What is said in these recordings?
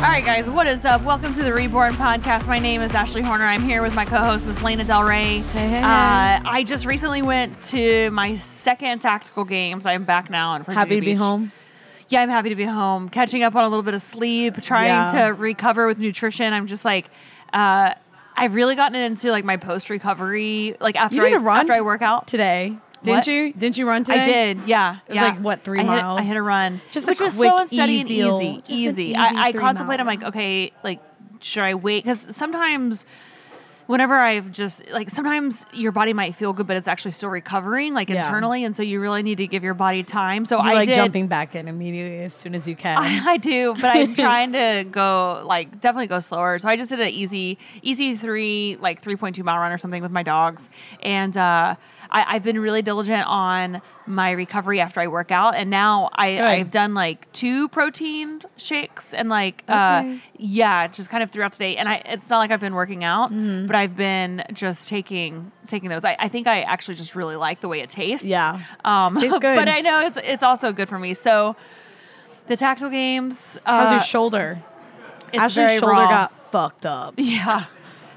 All right, guys, what is up? Welcome to the Reborn Podcast. My name is Ashley Horner. I'm here with my co-host, Miss Lena Del Rey. Hey, hey, Uh, I just recently went to my second tactical games. I'm back now in Virginia Happy to be Beach. home. Yeah, I'm happy to be home. Catching up on a little bit of sleep, trying Yeah. to recover with nutrition. I'm just like, uh, I've really gotten into like my post recovery, like after You did I a run after I work out. today, didn't What? you? Didn't you run today? I did, yeah. It was yeah. like, what, three I hit- miles? I hit a run, Just which was quick, so steady and easy- easy, easy. I, I contemplate. I'm like, okay, like should I wait? Because sometimes. Whenever I've just like sometimes your body might feel good, but it's actually still recovering, like Yeah. internally, and so you really need to give your body time. So You I like did. jumping back in immediately as soon as you can. I, I do, but I'm trying to go like definitely go slower. So I just did an easy, easy three, like 3.2 mile run or something with my dogs. And uh, I, I've been really diligent on my recovery after I work out. And now I, Good. I've done like two protein shakes and like, uh, yeah, just kind of throughout today. And I, it's not like I've been working out, Mm-hmm. but I've been just taking, taking those. I, I think I actually just really like the way it tastes. Yeah. Um, Tastes good. but I know it's, it's also good for me. So, the tactical games. How's uh, your shoulder? It's Ashley's very shoulder raw. got fucked up. Yeah,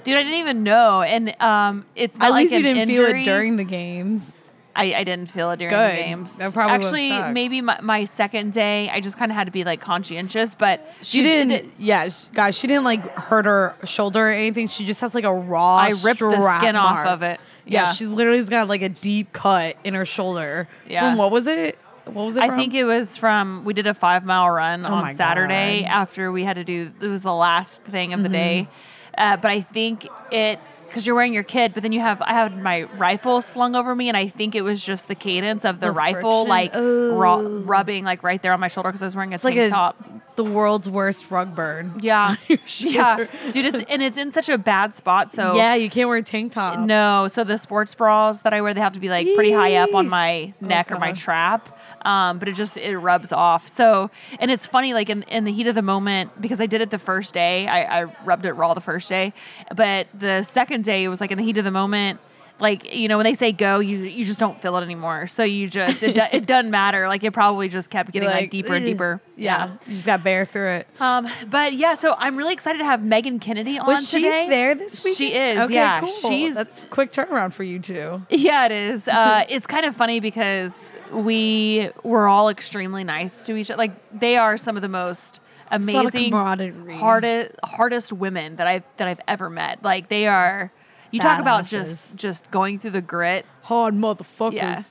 dude, I didn't even know, and um, it's not At like least you an didn't feel it during the games. I, I didn't feel it during Good. the games. That probably would've actually sucked. maybe my, my second day, I just kind of had to be like conscientious, but She dude, didn't. the- yeah, sh- guys, she didn't like hurt her shoulder or anything. She just has like a raw. I ripped the strap skin off mark. of it. Yeah, she's literally got like a deep cut in her shoulder. Yeah. From what was it? What was it? I from? think it was from we did a five mile run Oh on my Saturday after we had to do it was the last thing of the Mm-hmm. day, uh, but I think it because you're wearing your kid, but then you have I had my rifle slung over me, and I think it was just the cadence of the, The rifle friction. like ru- rubbing like right there on my shoulder because I was wearing a It's like tank a, top. the world's worst rug burn. Yeah, yeah, dude, it's and it's in such a bad spot. So Yeah, you can't wear tank tops. no, so the sports bras that I wear, they have to be like pretty high up on my neck or my trap. Um, but it just it rubs off. So and it's funny, like in, in the heat of the moment, because I did it the first day, I, I rubbed it raw the first day. But the second day it was like in the heat of the moment. Like you know when they say go, you you just don't feel it anymore. So you just it, do, it doesn't matter. Like it probably just kept getting like, deeper and deeper. Yeah, you just got bear through it. Um, but yeah, so I'm really excited to have Megan Kennedy on Was she today. there this week? She is. Okay, yeah, cool. she's That's quick turnaround for you too. Yeah, it is. Uh, it's kind of funny because we were all extremely nice to each other. Like they are some of the most amazing, hardest, hardest women that I've that I've ever met. Like they are. You talk about just just going through the grit. Hard motherfuckers. Yeah.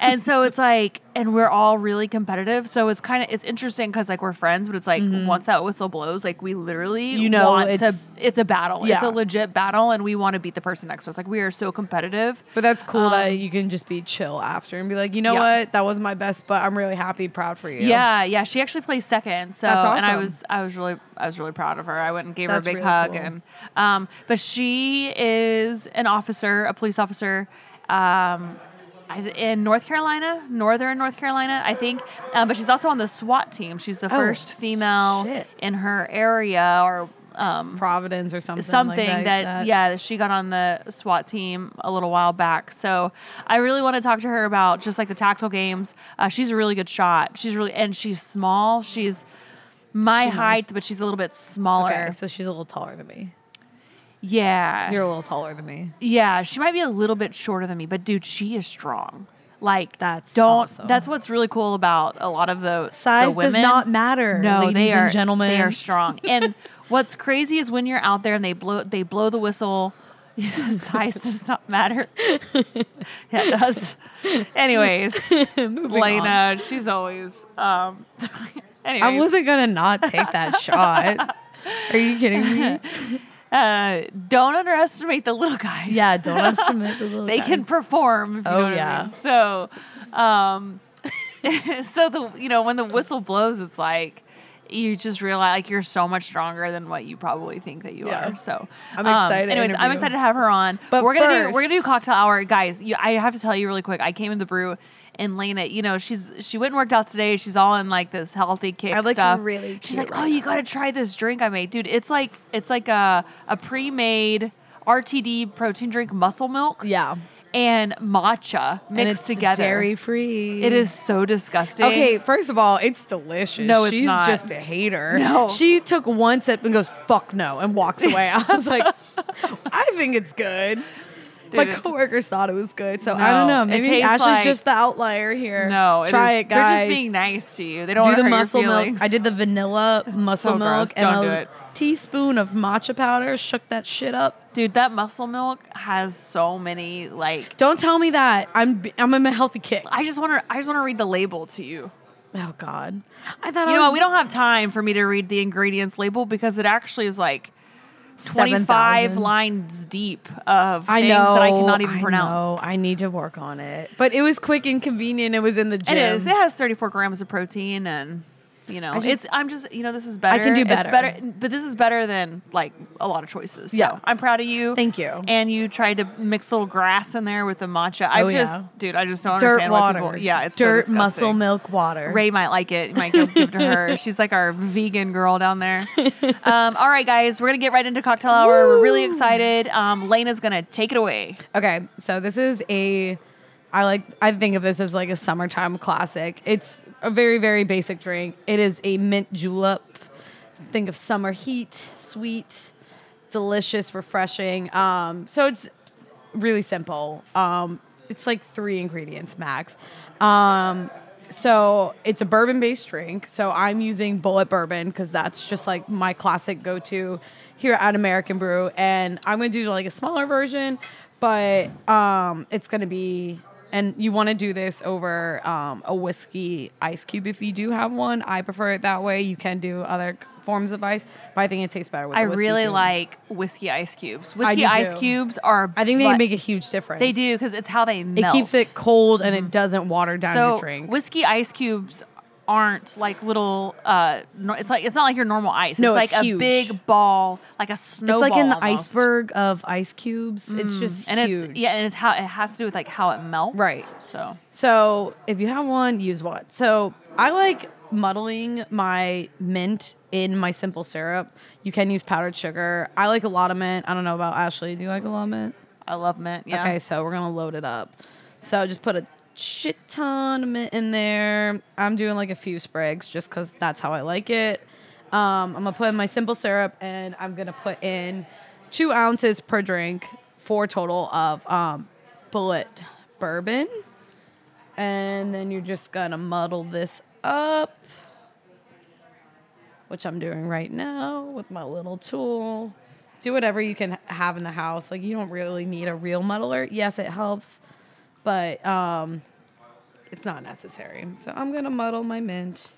And so it's like, and we're all really competitive. So it's kind of it's interesting because like we're friends, but it's like once that whistle blows, like we literally Mm-hmm. You know want it's- to. It's a battle. It's a legit battle, and we want to beat the person next to us. Like we are so competitive. But that's cool that Um, you can just be chill after and be like, you know Yeah. what, that was my best, but I'm really happy, proud for you. Yeah, yeah. She actually plays second. So That's and I was I was really I was really proud of her. I went and gave That's her a big really hug cool. and um but she is an officer, a police officer. Um in North Carolina, Northern North Carolina, I think, um, but she's also on the SWAT team. She's the Oh, first female shit. in her area, or um, Providence or something. something like that, that, yeah she got on the SWAT team a little while back. So I really want to talk to her about just like the tactical games. Uh, she's a really good shot. She's really and she's small. She's my She height, but she's a little bit smaller. Okay, so she's a little taller than me. Yeah, You're a little taller than me. yeah. She might be a little bit shorter than me, but dude, she is strong. Like That's don't. awesome. That's what's really cool about a lot of the Size the does not matter. No, ladies they are and gentlemen. They are strong. And what's crazy is when you're out there and they blow they blow the whistle. Size does not matter. yeah, it does. Anyways, Lena, she's always. Um, anyways, I wasn't gonna not take that shot. Are you kidding me? Uh, don't underestimate the little guys. Yeah, don't underestimate the little they guys. They can perform. If you Oh, know what I yeah. mean. So, um, so the you know when the whistle blows, it's like you just realize like you're so much stronger than what you probably think that you Yeah. are. So I'm um, excited anyways, I'm excited to have her on. But we're gonna do we're gonna do cocktail hour, guys. You, I have to tell you really quick. I came in the brew. And Lena, you know, she's she went and worked out today. She's all in like this healthy kick I look stuff. really She's like, "Oh, right you got to try this drink I made, dude. It's like it's like a a pre-made RTD protein drink, muscle milk." Yeah. and matcha mixed and it's together. dairy free. It is so disgusting. Okay, first of all, it's delicious. No, it's She's not. just a hater. No. She took one sip and goes, fuck no, and walks away. I was like, I think it's good. My coworkers thought it was good. So I don't know. it Maybe Ashley's like- just the outlier here. No, Try is- it, guys. They're just being nice to you. They don't Do the muscle milk. I did the vanilla muscle so milk and a it. teaspoon of matcha powder. Shook that shit up. Dude, that muscle milk has so many like. Don't tell me that. I'm I'm in a healthy kick. I just want to. I just want to read the label to you. Oh God. I thought You I know was what? We don't have time for me to read the ingredients label because it actually is like 25 7,000. lines deep of I things know that I cannot even I pronounce. know. I need to work on it. But it was quick and convenient. It was in the gym. It is. It has 34 grams of protein and. You know, just- it's. I'm just. You know, this is better. I can do It's better. better, but this is better than like a lot of choices. Yeah. I'm proud of you. Thank you. And you tried to mix a little grass in there with the matcha. I Oh, just, yeah. dude, I just don't Dirt understand why people. Yeah, it's dirt disgusting. muscle milk water. Ray might like it. You might go give it to her. She's like our vegan girl down there. Um, all right, guys, we're gonna get right into cocktail hour. We're really excited. Um, Lena's gonna take it away. Okay, so this is a I like I think of this as like a summertime classic. It's a very very basic drink. It is a mint julep. Think of summer heat, sweet, delicious, refreshing. Um, so it's really simple. Um, it's like three ingredients max. Um, so it's a bourbon based drink. So I'm using Bulleit Bourbon because that's just like my classic go to here at American Brew. And I'm gonna do like a smaller version, but um, it's gonna be. And you want to do this over um, a whiskey ice cube if you do have one. I prefer it that way. You can do other forms of ice, but I think it tastes better with. Whiskey. I really cube. like whiskey ice cubes. Whiskey ice too. cubes are. I think they but- make a huge difference. They do because it's how they It keeps it cold and it doesn't water down so your drink. whiskey ice cubes aren't like little. Uh, no, it's like it's not like your normal ice. No, it's it's like huge. a big ball, like a snowball. It's like an almost. iceberg of ice cubes. It's just and huge. it's yeah, and it's how it has to do with like how it melts. Right. So So if you have one, use one. So I like muddling my mint in my simple syrup. You can use powdered sugar. I like a lot of mint. I don't know about Ashley. Do you like a lot of mint? I love mint. Yeah. Okay, so we're gonna load it up. So just put a shit ton of mint in there. I'm doing like a few sprigs just because that's how I like it. Um, I'm gonna put in my simple syrup and I'm gonna put in two ounces per drink, four total of um, Bulleit bourbon. And then you're just gonna muddle this up, which I'm doing right now with my little tool. Do whatever you can have in the house. Like you don't really need a real muddler. Yes, it helps, but um, it's not necessary. So I'm gonna muddle my mint,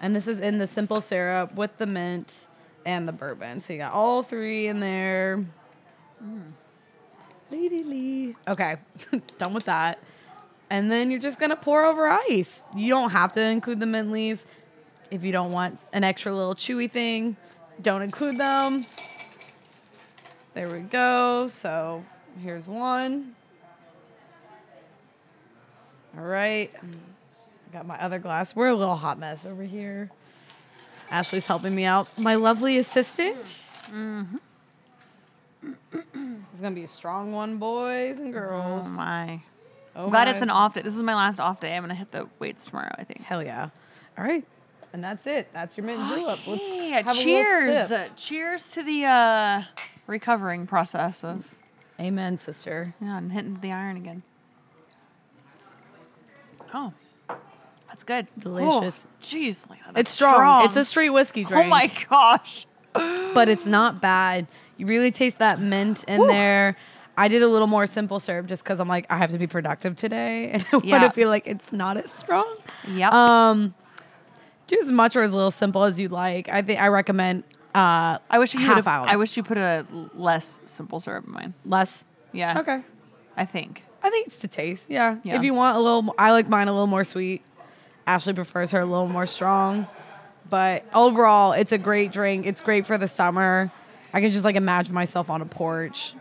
and this is in the simple syrup with the mint and the bourbon. So you got all three in there. Hmm. Lady Lee. Okay, done with that. And then you're just gonna pour over ice. You don't have to include the mint leaves. If you don't want an extra little chewy thing, don't include them. There we go. So here's one. All right. Got my other glass. We're a little hot mess over here. Ashley's helping me out. My lovely assistant. Mm-hmm. It's gonna be a strong one, boys and girls. Oh my. Oh I'm glad my. it's an off day. This is my last off day. I'm gonna hit the weights tomorrow. I think. Hell yeah. All right. And that's it. That's your mint julep. Let's Yeah. have Cheers. sip. Uh, cheers to the uh, recovering process of Amen, sister. yeah, and hitting the iron again. Oh, that's good. Delicious. Oh, Jeez, that's It's strong. It's a straight whiskey drink. Oh my gosh. but it's not bad. You really taste that mint in Whew. there. I did a little more simple syrup just because I'm like, I have to be productive today. And I want to feel like it's not as strong. Yeah. Um, do as much or as little simple as you'd like. I think I recommend uh, I wish you half ounce. I wish you put a less simple syrup in mine. less. Yeah. Okay. I think. I think it's to taste. Yeah. Yeah. If you want a little, I like mine a little more sweet. Ashley prefers her a little more strong. But overall, it's a great drink. It's great for the summer. I can just like imagine myself on a porch,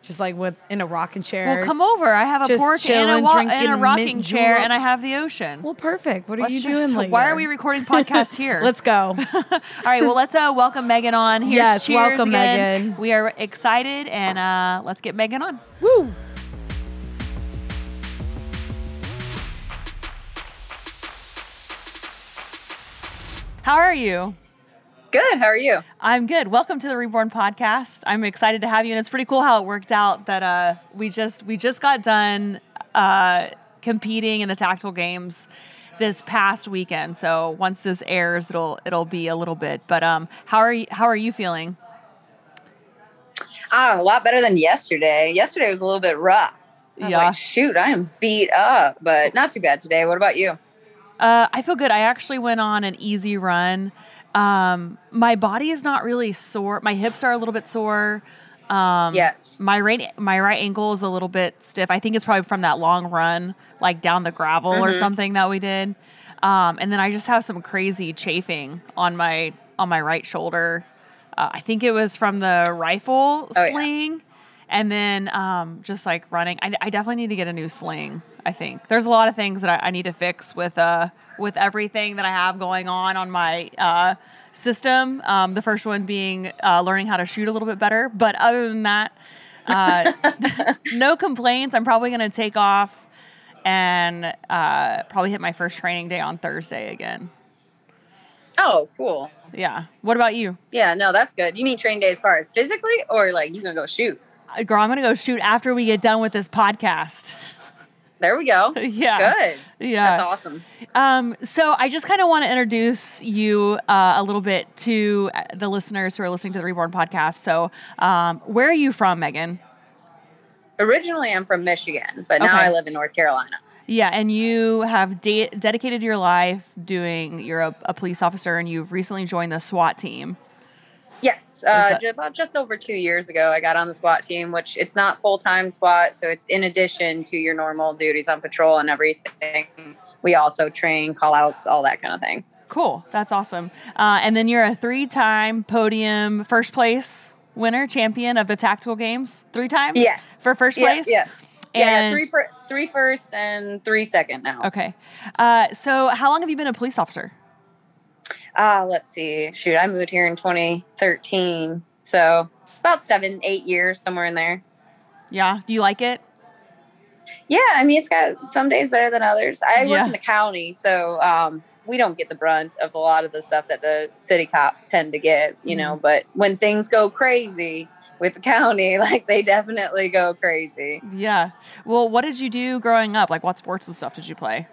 just like with in a rocking chair. Well, come over. I have a Just porch and a, wa- and a rocking chair, julep. and I have the ocean. Well, perfect. What are Let's you just- doing later? Why are we recording podcasts here? Let's go. All right. Well, let's uh, welcome Megan on. Here's Yes, cheers welcome, again. Megan. We are excited, and uh, let's get Megan on. Woo. How are you? Good. How are you? I'm good. Welcome to the Reborn podcast. I'm excited to have you, and it's pretty cool how it worked out that uh, we just we just got done uh, competing in the tactical games this past weekend. So once this airs, it'll it'll be a little bit. But um, how are you? How are you feeling? Ah, a lot better than yesterday. Yesterday was a little bit rough. Yeah. like, shoot, I am beat up, but not too bad today. What about you? Uh, I feel good. I actually went on an easy run. Um, my body is not really sore. My hips are a little bit sore. Um, yes. My right my right ankle is a little bit stiff. I think it's probably from that long run, like down the gravel or Mhm. something that we did. Um, and then I just have some crazy chafing on my on my right shoulder. Uh, I think it was from the rifle Oh, yeah. And then um, just like running. I, I definitely need to get a new sling. I think there's a lot of things that I, I need to fix with uh with everything that I have going on on my uh, system. Um, the first one being uh, learning how to shoot a little bit better. But other than that, uh, no complaints. I'm probably going to take off and uh, probably hit my first training day on Thursday again. Oh, cool. Yeah. What about you? Yeah, no, that's good. You mean training day as far as physically, or like you gonna go shoot? Uh, Girl, I'm to go shoot after we get done with this podcast. There we go. yeah. Good. Yeah. That's awesome. Um, so I just kind of want to introduce you uh, a little bit to uh, the listeners who are listening to the Reborn podcast. So, um, where are you from, Megan? Originally, I'm from Michigan, but now Okay. I live in North Carolina. Yeah, and you have de- dedicated your life doing. You're a, a police officer, and you've recently joined the SWAT team. Yes, uh, that- about just over two years ago, I got on the SWAT team, which it's not full time SWAT, so it's in addition to your normal duties on patrol and everything. We also train call outs, all that kind of thing. Cool, that's awesome. Uh, and then you're a three-time podium first place winner, champion of the tactical games. Three times. Yes. For first place. yeah, yeah. And- three per, three first and three second now. Okay. Uh, so, how long have you been a police officer? Ah, let's see. Shoot, I moved here in 2013, so about seven, eight years, somewhere in there. Yeah. Do you like it? Yeah, I mean, it's got some days better than others. I work in the county, so um, we don't get the brunt of a lot of the stuff that the city cops tend to get, you know. But when things go crazy with the county, like they definitely go crazy. Yeah. Well, what did you do growing up? Like, what sports and stuff did you play?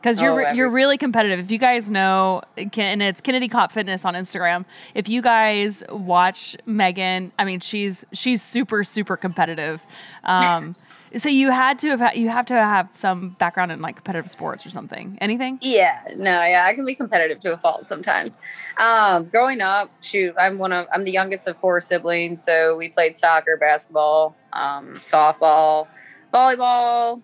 Because you're Oh, every- you're really competitive. If you guys know, and it's Kennedy Cop Fitness on Instagram. If you guys watch Megan, I mean, she's she's super super competitive. Um, so you had to have you have to have some background in like competitive sports or something. Anything? Yeah, no, yeah, I can be competitive to a fault sometimes. Um, growing up, shoot, I'm one of I'm the youngest of four siblings, so we played soccer, basketball, um, softball, volleyball.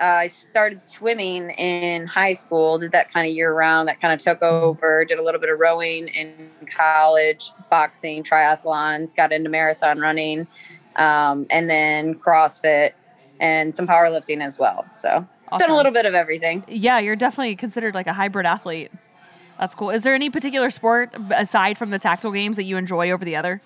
Uh, I started swimming in high school, did that kind of year round. That kind of took over. Did a little bit of rowing in college, boxing, triathlons. Got into marathon running, um, and then CrossFit and some powerlifting as well. So done a little bit of everything. Yeah, you're definitely considered like a hybrid athlete. That's cool. Is there any particular sport aside from the tactical games that you enjoy over the other?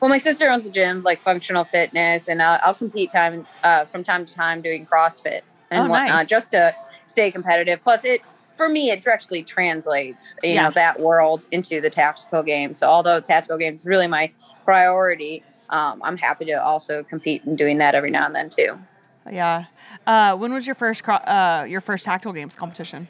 Well, my sister owns a gym, like functional fitness, and I'll, I'll compete time uh, from time to time doing CrossFit and Oh, whatnot, nice. just to stay competitive. Plus, it for me it directly translates, you Yeah. know, that world into the tactical game. So, although tactical games is really my priority, um, I'm happy to also compete in doing that every now and then too. Yeah. Uh, when was your first uh, your first tactical games competition?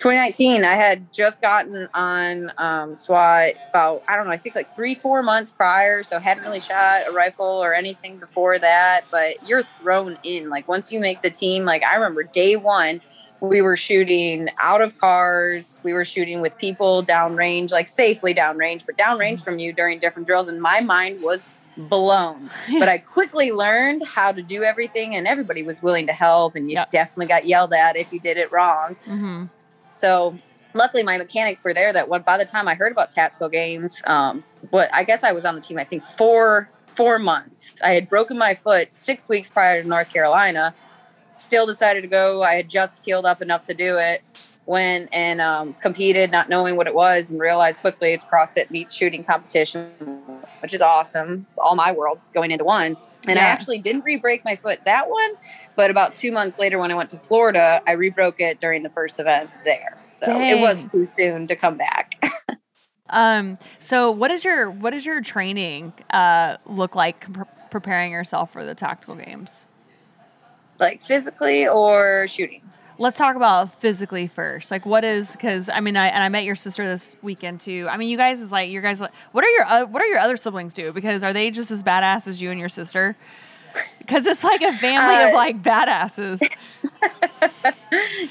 2019, I had just gotten on um, SWAT about, I don't know, I think like three, four months prior. So hadn't really shot a rifle or anything before that. But you're thrown in. Like once you make the team, like I remember day one, we were shooting out of cars. We were shooting with people downrange, like safely downrange, but downrange from you during different drills. And my mind was blown. but I quickly learned how to do everything, and everybody was willing to help. And you Yep. definitely got yelled at if you did it wrong. Mm-hmm. So luckily my mechanics were there that when by the time I heard about tactical games, um, what I guess I was on the team, I think four four months. I had broken my foot six weeks prior to North Carolina. Still decided to go. I had just healed up enough to do it. Went and um, competed, not knowing what it was, and realized quickly it's CrossFit meets shooting competition, which is awesome. All my worlds going into one. And I actually didn't re-break my foot that one, But about two months later, when I went to Florida, I re-broke it during the first event there. So it wasn't too soon to come back. um. So what is your what does your training uh look like pre- preparing yourself for the tactical games? like physically or shooting? Let's talk about physically first. Like, what is because I mean, I and I met your sister this weekend too. I mean, you guys is like your guys. What are your uh, what are your other siblings do? Because are they just as badass as you and your sister? Because it's like a family uh, of like badasses.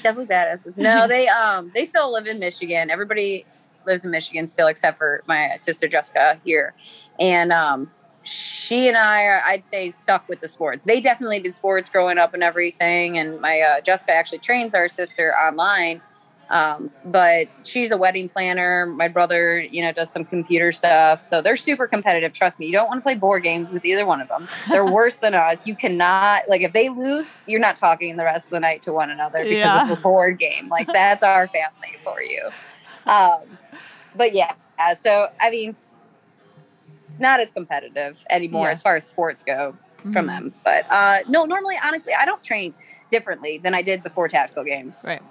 Definitely badasses. No, they um they still live in Michigan. Everybody lives in Michigan still, except for my sister Jessica here, and um she and I are, I'd say, stuck with the sports. They definitely did sports growing up and everything. And my uh, Jessica actually trains our sister online, um, but she's a wedding planner. My brother, you know, does some computer stuff. So they're super competitive. Trust me, you don't want to play board games with either one of them. They're worse than us. You cannot like if they lose, you're not talking the rest of the night to one another because yeah. of a board game. Like that's our family for you. Um, but yeah, so I mean not as competitive anymore yeah. as far as sports go mm-hmm. from them. But uh, no, normally, honestly, I don't train differently than I did before tactical games. Right.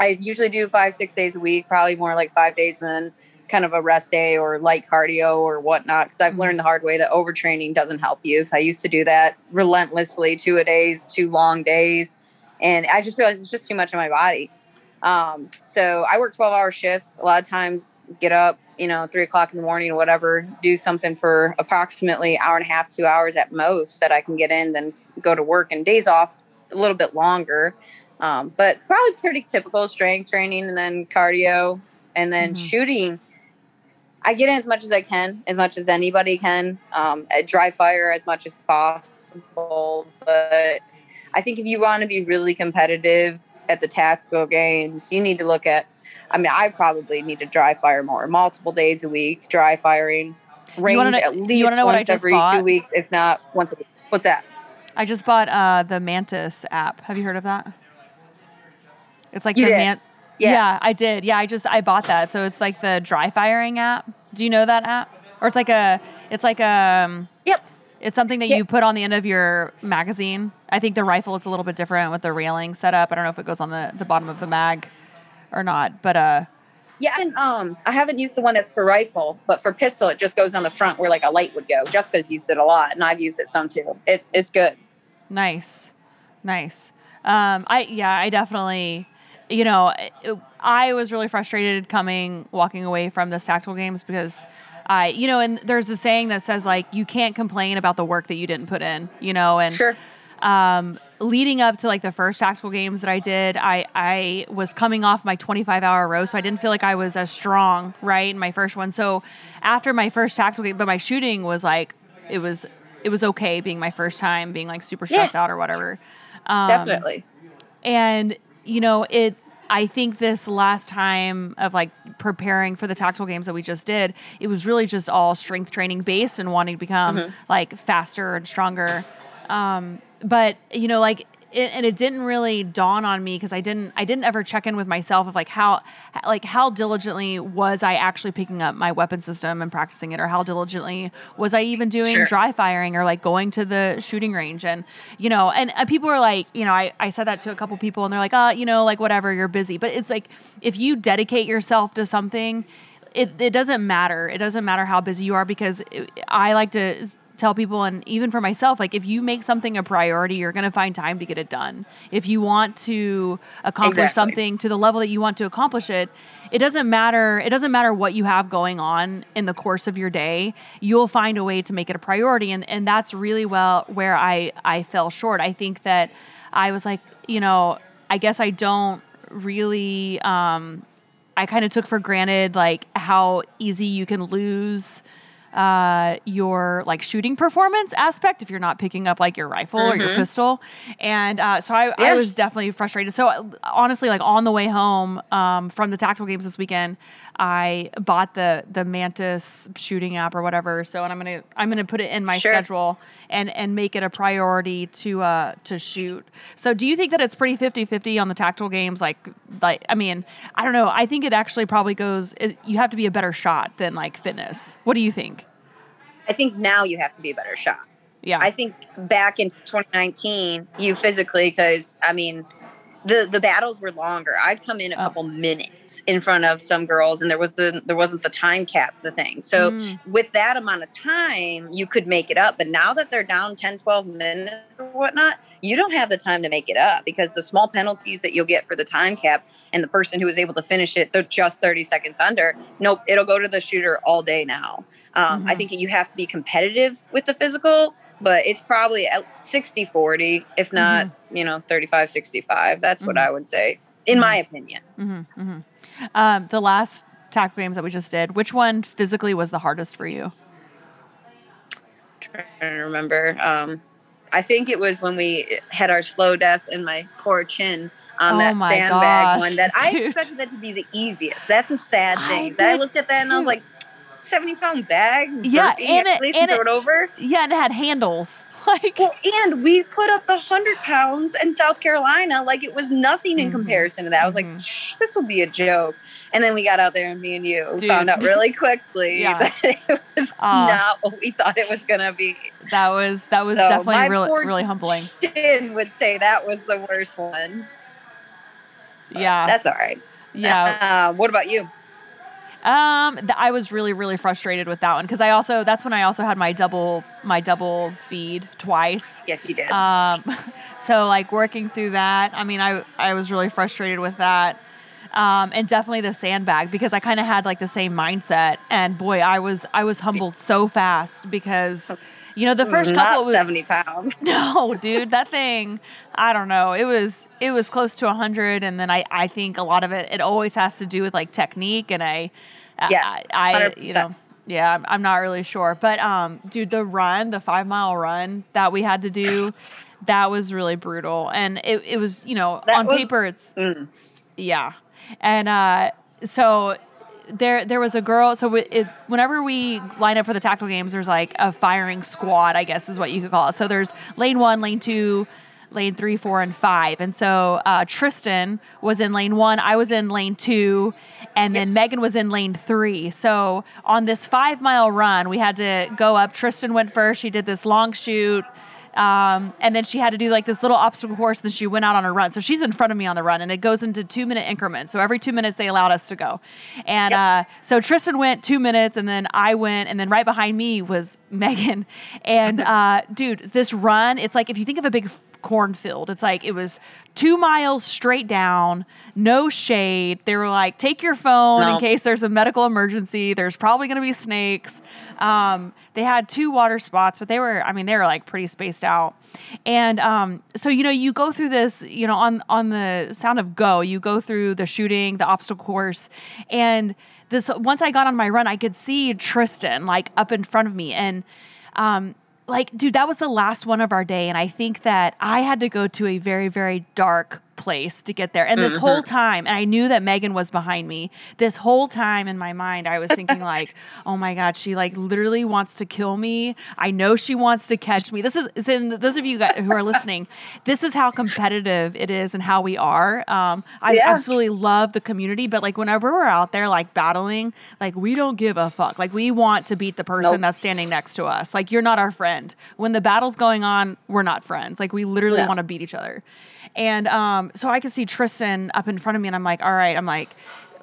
I usually do five, six days a week, probably more like five days then kind of a rest day or light cardio or whatnot. Because I've mm-hmm. learned the hard way that overtraining doesn't help you. Because I used to do that relentlessly, two a days, two long days. And I just realized it's just too much on my body. Um, so I work 12 hour shifts. A lot of times get up, you know, three o'clock in the morning or whatever, do something for approximately hour and a half, two hours at most that I can get in, then go to work and days off a little bit longer. Um, but probably pretty typical strength training and then cardio and then mm-hmm. shooting. I get in as much as I can, as much as anybody can, um, at dry fire as much as possible. But I think if you want to be really competitive at the tactical games, you need to look at. I mean, I probably need to dry fire more, multiple days a week, dry firing, range know, at least once every bought? two weeks, if not once a week. What's that? I just bought uh, the Mantis app. Have you heard of that? It's like you the did. Man- yes. Yeah, I did. Yeah, I just I bought that. So it's like the dry firing app. Do you know that app? Or it's like a it's like a um, Yep. It's something that you put on the end of your magazine. I think the rifle is a little bit different with the railing set up. I don't know if it goes on the, the bottom of the mag or not, but uh yeah, and um, I haven't used the one that's for rifle, but for pistol, it just goes on the front where like a light would go. Jessica's used it a lot, and I've used it some too. It, it's good. Nice, nice. Um, I yeah, I definitely, you know, it, I was really frustrated coming walking away from the tactical games because I, you know, and there's a saying that says like you can't complain about the work that you didn't put in, you know, and sure. Um, leading up to like the first tactical games that I did, I I was coming off my 25 hour row, so I didn't feel like I was as strong, right, in my first one. So after my first tactical game, but my shooting was like it was it was okay being my first time being like super stressed yeah. out or whatever. Um, Definitely. And you know it I think this last time of like preparing for the tactical games that we just did, it was really just all strength training based and wanting to become mm-hmm. like faster and stronger. Um, but you know, like it, and it didn't really dawn on me because I didn't I didn't ever check in with myself of like how like how diligently was I actually picking up my weapon system and practicing it or how diligently was I even doing sure. dry firing or like going to the shooting range. And you know and uh, people were like you know I, I said that to a couple people and they're like oh you know like whatever you're busy. But it's like if you dedicate yourself to something it, it doesn't matter. It doesn't matter how busy you are because it, I like to tell people and even for myself like if you make something a priority you're going to find time to get it done if you want to accomplish exactly. something to the level that you want to accomplish it it doesn't matter it doesn't matter what you have going on in the course of your day you'll find a way to make it a priority and and that's really well where i i fell short i think that i was like you know i guess i don't really um i kind of took for granted like how easy you can lose uh, your like shooting performance aspect if you're not picking up like your rifle mm-hmm. or your mm-hmm. pistol. And uh, so I, I was definitely frustrated. So honestly, like on the way home um, from the tactical games this weekend, I bought the the Mantis shooting app or whatever. So and I'm gonna I'm gonna put it in my sure. schedule and and make it a priority to uh to shoot. So do you think that it's pretty 50-50 on the tactical games? Like like I mean I don't know. I think it actually probably goes. It, you have to be a better shot than like fitness. What do you think? I think now you have to be a better shot. Yeah. I think back in 2019, you physically, because I mean, the the battles were longer. I'd come in a Oh. couple minutes in front of some girls, and there was the there wasn't the time cap the thing. So Mm. with that amount of time, you could make it up. But now that they're down 10, 12 minutes or whatnot, you don't have the time to make it up because the small penalties that you'll get for the time cap and the person who was able to finish it, they're just 30 seconds under. Nope, it'll go to the shooter all day now. Um, I Mhm. think that you have to be competitive with the physical, but it's probably at 60 40, if not, you know, 35 65. That's what Mhm. I would say, in my opinion. hmm hmm Um, the last tactical games that we just did, which one physically was the hardest for you? trying to remember. Um, I think it was when we had our slow death and my poor chin on Oh that sandbag gosh, one that I expected that to be the easiest. That's a sad thing. I did looked at that and I was like, 70 pound bag? Yeah, and it- and it- it over. Yeah, and it had handles. Like, Well, and we put up the 100 pounds in South Carolina like it was nothing in Mhm. comparison to that. I was Mhm. like, this will be a joke. And then we got out there and me and you Dude. found out really quickly Yeah. that it was Ah. not what we thought it was going to be. that was that was So, definitely really really humbling. Chin would say that was the worst one. Yeah, That's all right. yeah. Uh, what about you? Um, th- I was really really frustrated with that one because I also that's when I also had my double my double feed twice. Yes, you did. Um, so like working through that, I mean, I I was really frustrated with that. Um, and definitely the sandbag because I kind of had like the same mindset. And boy, I was I was humbled so fast because you know the first not couple of 70 pounds. no, dude, that thing, I don't know. It was it was close to 100 and then I I think a lot of it it always has to do with like technique and I Yes, I, I you know yeah, I'm, I'm not really sure. But um dude, the run, the 5-mile run that we had to do, that was really brutal. And it it was, you know, That on was- paper it's Mm. yeah. And uh, so there there was a girl. So it, it, whenever we line up for the tactical games, there's like a firing squad, I guess is what you could call it. So there's lane one, lane two, lane three, four, and five. And so uh, Tristan was in lane one. I was in lane two. And then Megan was in lane three. So on this five mile run, we had to go up. Tristan went first. She did this long shoot. Um, and then she had to do like this little obstacle course. And then she went out on a run. So she's in front of me on the run, and it goes into two minute increments. So every two minutes they allowed us to go. And Yep. uh, so Tristan went two minutes, and then I went, and then right behind me was Megan. And uh, dude, this run, it's like if you think of a big cornfield, it's like it was two miles straight down, no shade. They were like, take your phone in case there's a medical emergency. There's probably going to be snakes. Um, they had two water spots, but they were, I mean, they were like pretty spaced out. And um, so, you know, you go through this, you know, on on the sound of go, you go through the shooting, the obstacle course, and this. Once I got on my run, I could see Tristan like up in front of me, and um, like, dude, that was the last one of our day, and I think that I had to go to a very, very dark place to get there. And this whole time, and I knew that Megan was behind me. This whole time in my mind, I was thinking like, "Oh my god, she like literally wants to kill me. I know she wants to catch me." This is, in those of you guys who are listening. This is how competitive it is and how we are. Um, I Yeah. absolutely love the community, but like whenever we're out there like battling, like we don't give a fuck. Like we want to beat the person Nope. that's standing next to us. Like you're not our friend. When the battle's going on, we're not friends. Like we literally No. want to beat each other. And um, so I could see Tristan up in front of me, and I'm like, all right, I'm like,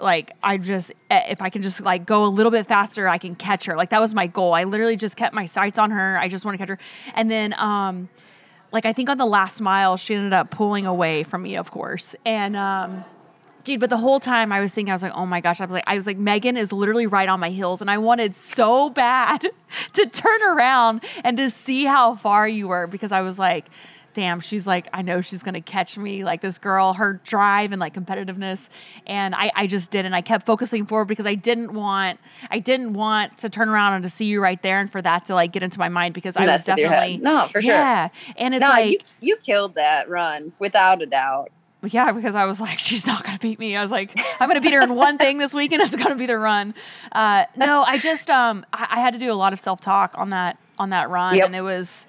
like I just eh, if I can just like go a little bit faster, I can catch her. Like that was my goal. I literally just kept my sights on her. I just want to catch her. And then um, like I think on the last mile, she ended up pulling away from me, of course. And um, dude, but the whole time I was thinking, I was like, oh my gosh, I was like, I was like, Megan is literally right on my heels, and I wanted so bad to turn around and to see how far you were because I was like. Damn, she's like, I know she's gonna catch me. Like this girl, her drive and like competitiveness, and I, I just didn't. I kept focusing forward because I didn't want, I didn't want to turn around and to see you right there, and for that to like get into my mind because I was Mess with your head. definitely No, for sure. yeah. And it's no, like you, you killed that run without a doubt. yeah, because I was like, she's not gonna beat me. I was like, I'm gonna beat her in one thing this weekend. It's gonna be the run. Uh, no, I just um, I, I had to do a lot of self talk on that on that run, Yep. and it was.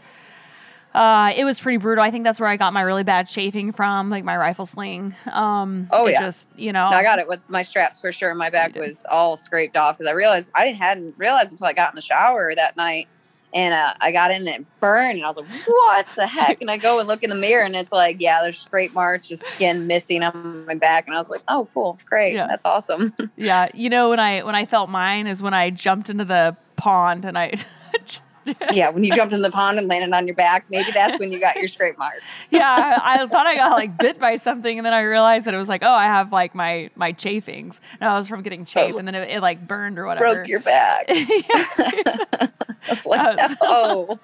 Uh, it was pretty brutal. I think that's where I got my really bad chafing from, like my rifle sling. Um, Oh, it yeah. just you know. No, I got it with my straps for sure. My back was all scraped off because I realized I didn't hadn't realized until I got in the shower that night and uh, I got in and it burned, and I was like, "What the heck?" And I go and look in the mirror, and it's like, "Yeah, there's scrape marks, just skin missing on my back." And I was like, "Oh, cool, great, Yeah. that's awesome." Yeah, you know when I when I felt mine is when I jumped into the pond and I yeah, when you jumped in the pond and landed on your back, maybe that's when you got your scrape mark. yeah, I, I thought I got like bit by something, and then I realized that it was like, oh, I have like my my chafings. No, I was from getting chafed, and then it, it like burned or whatever. Broke your back. Was like, was- "Oh."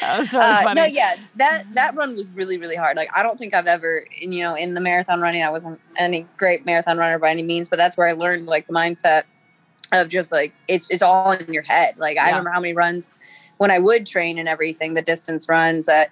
That was really Uh, funny. no, yeah, that that run was really really hard. Like I don't think I've ever, you know, in the marathon running, I wasn't any great marathon runner by any means, but that's where I learned like the mindset of just like it's it's all in your head. Like I remember how many runs when I would train and everything, the distance runs that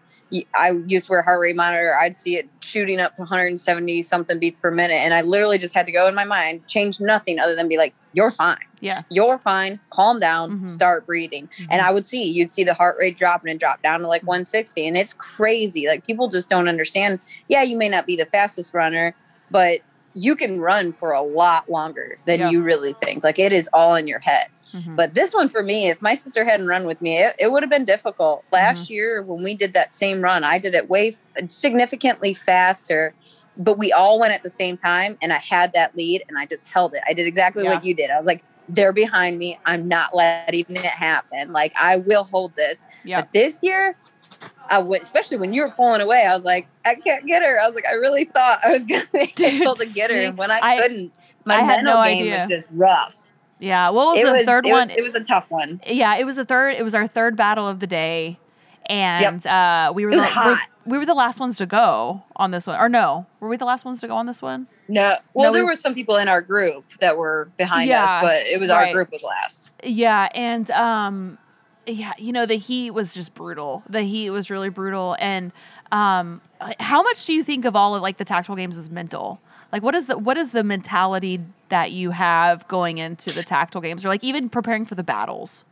I used to wear heart rate monitor. I'd see it shooting up to 170 something beats per minute, and I literally just had to go in my mind, change nothing other than be like, "You're fine." Yeah. you're fine, calm down, Mhm. start breathing. And I would see, you'd see the heart rate drop and it drop down to like 160. And it's crazy. Like people just don't understand. Yeah, you may not be the fastest runner, but you can run for a lot longer than Yeah. you really think. Like it is all in your head. Mhm. But this one for me, if my sister hadn't run with me, it, it would have been difficult. Last year, when we did that same run, I did it way significantly faster, but we all went at the same time, and I had that lead, and I just held it. I did exactly Yeah. what you did. I was like, they're behind me. I'm not letting it happen. Like I will hold this. yeah. But this year, I would, especially when you were pulling away, I was like, I can't get her. I was like, I really thought I was going to be able to get her. And when I, I- couldn't, my I mental no game idea. was just rough. Yeah. What was it the was third it one? Was, it was a tough one. yeah, it was the third. It was our third battle of the day, and uh, we were the, hot. We, we were the last ones to go on this one, or no? Were we the last ones to go on this one? No, well, No, there we- were some people in our group that were behind Yeah, us, but it was right. our group was last. Yeah, and um, yeah, you know the heat was just brutal. The heat was really brutal, and um, how much do you think of all of like the tactical games as mental? Like, what is the what is the mentality that you have going into the tactical games, or like even preparing for the battles?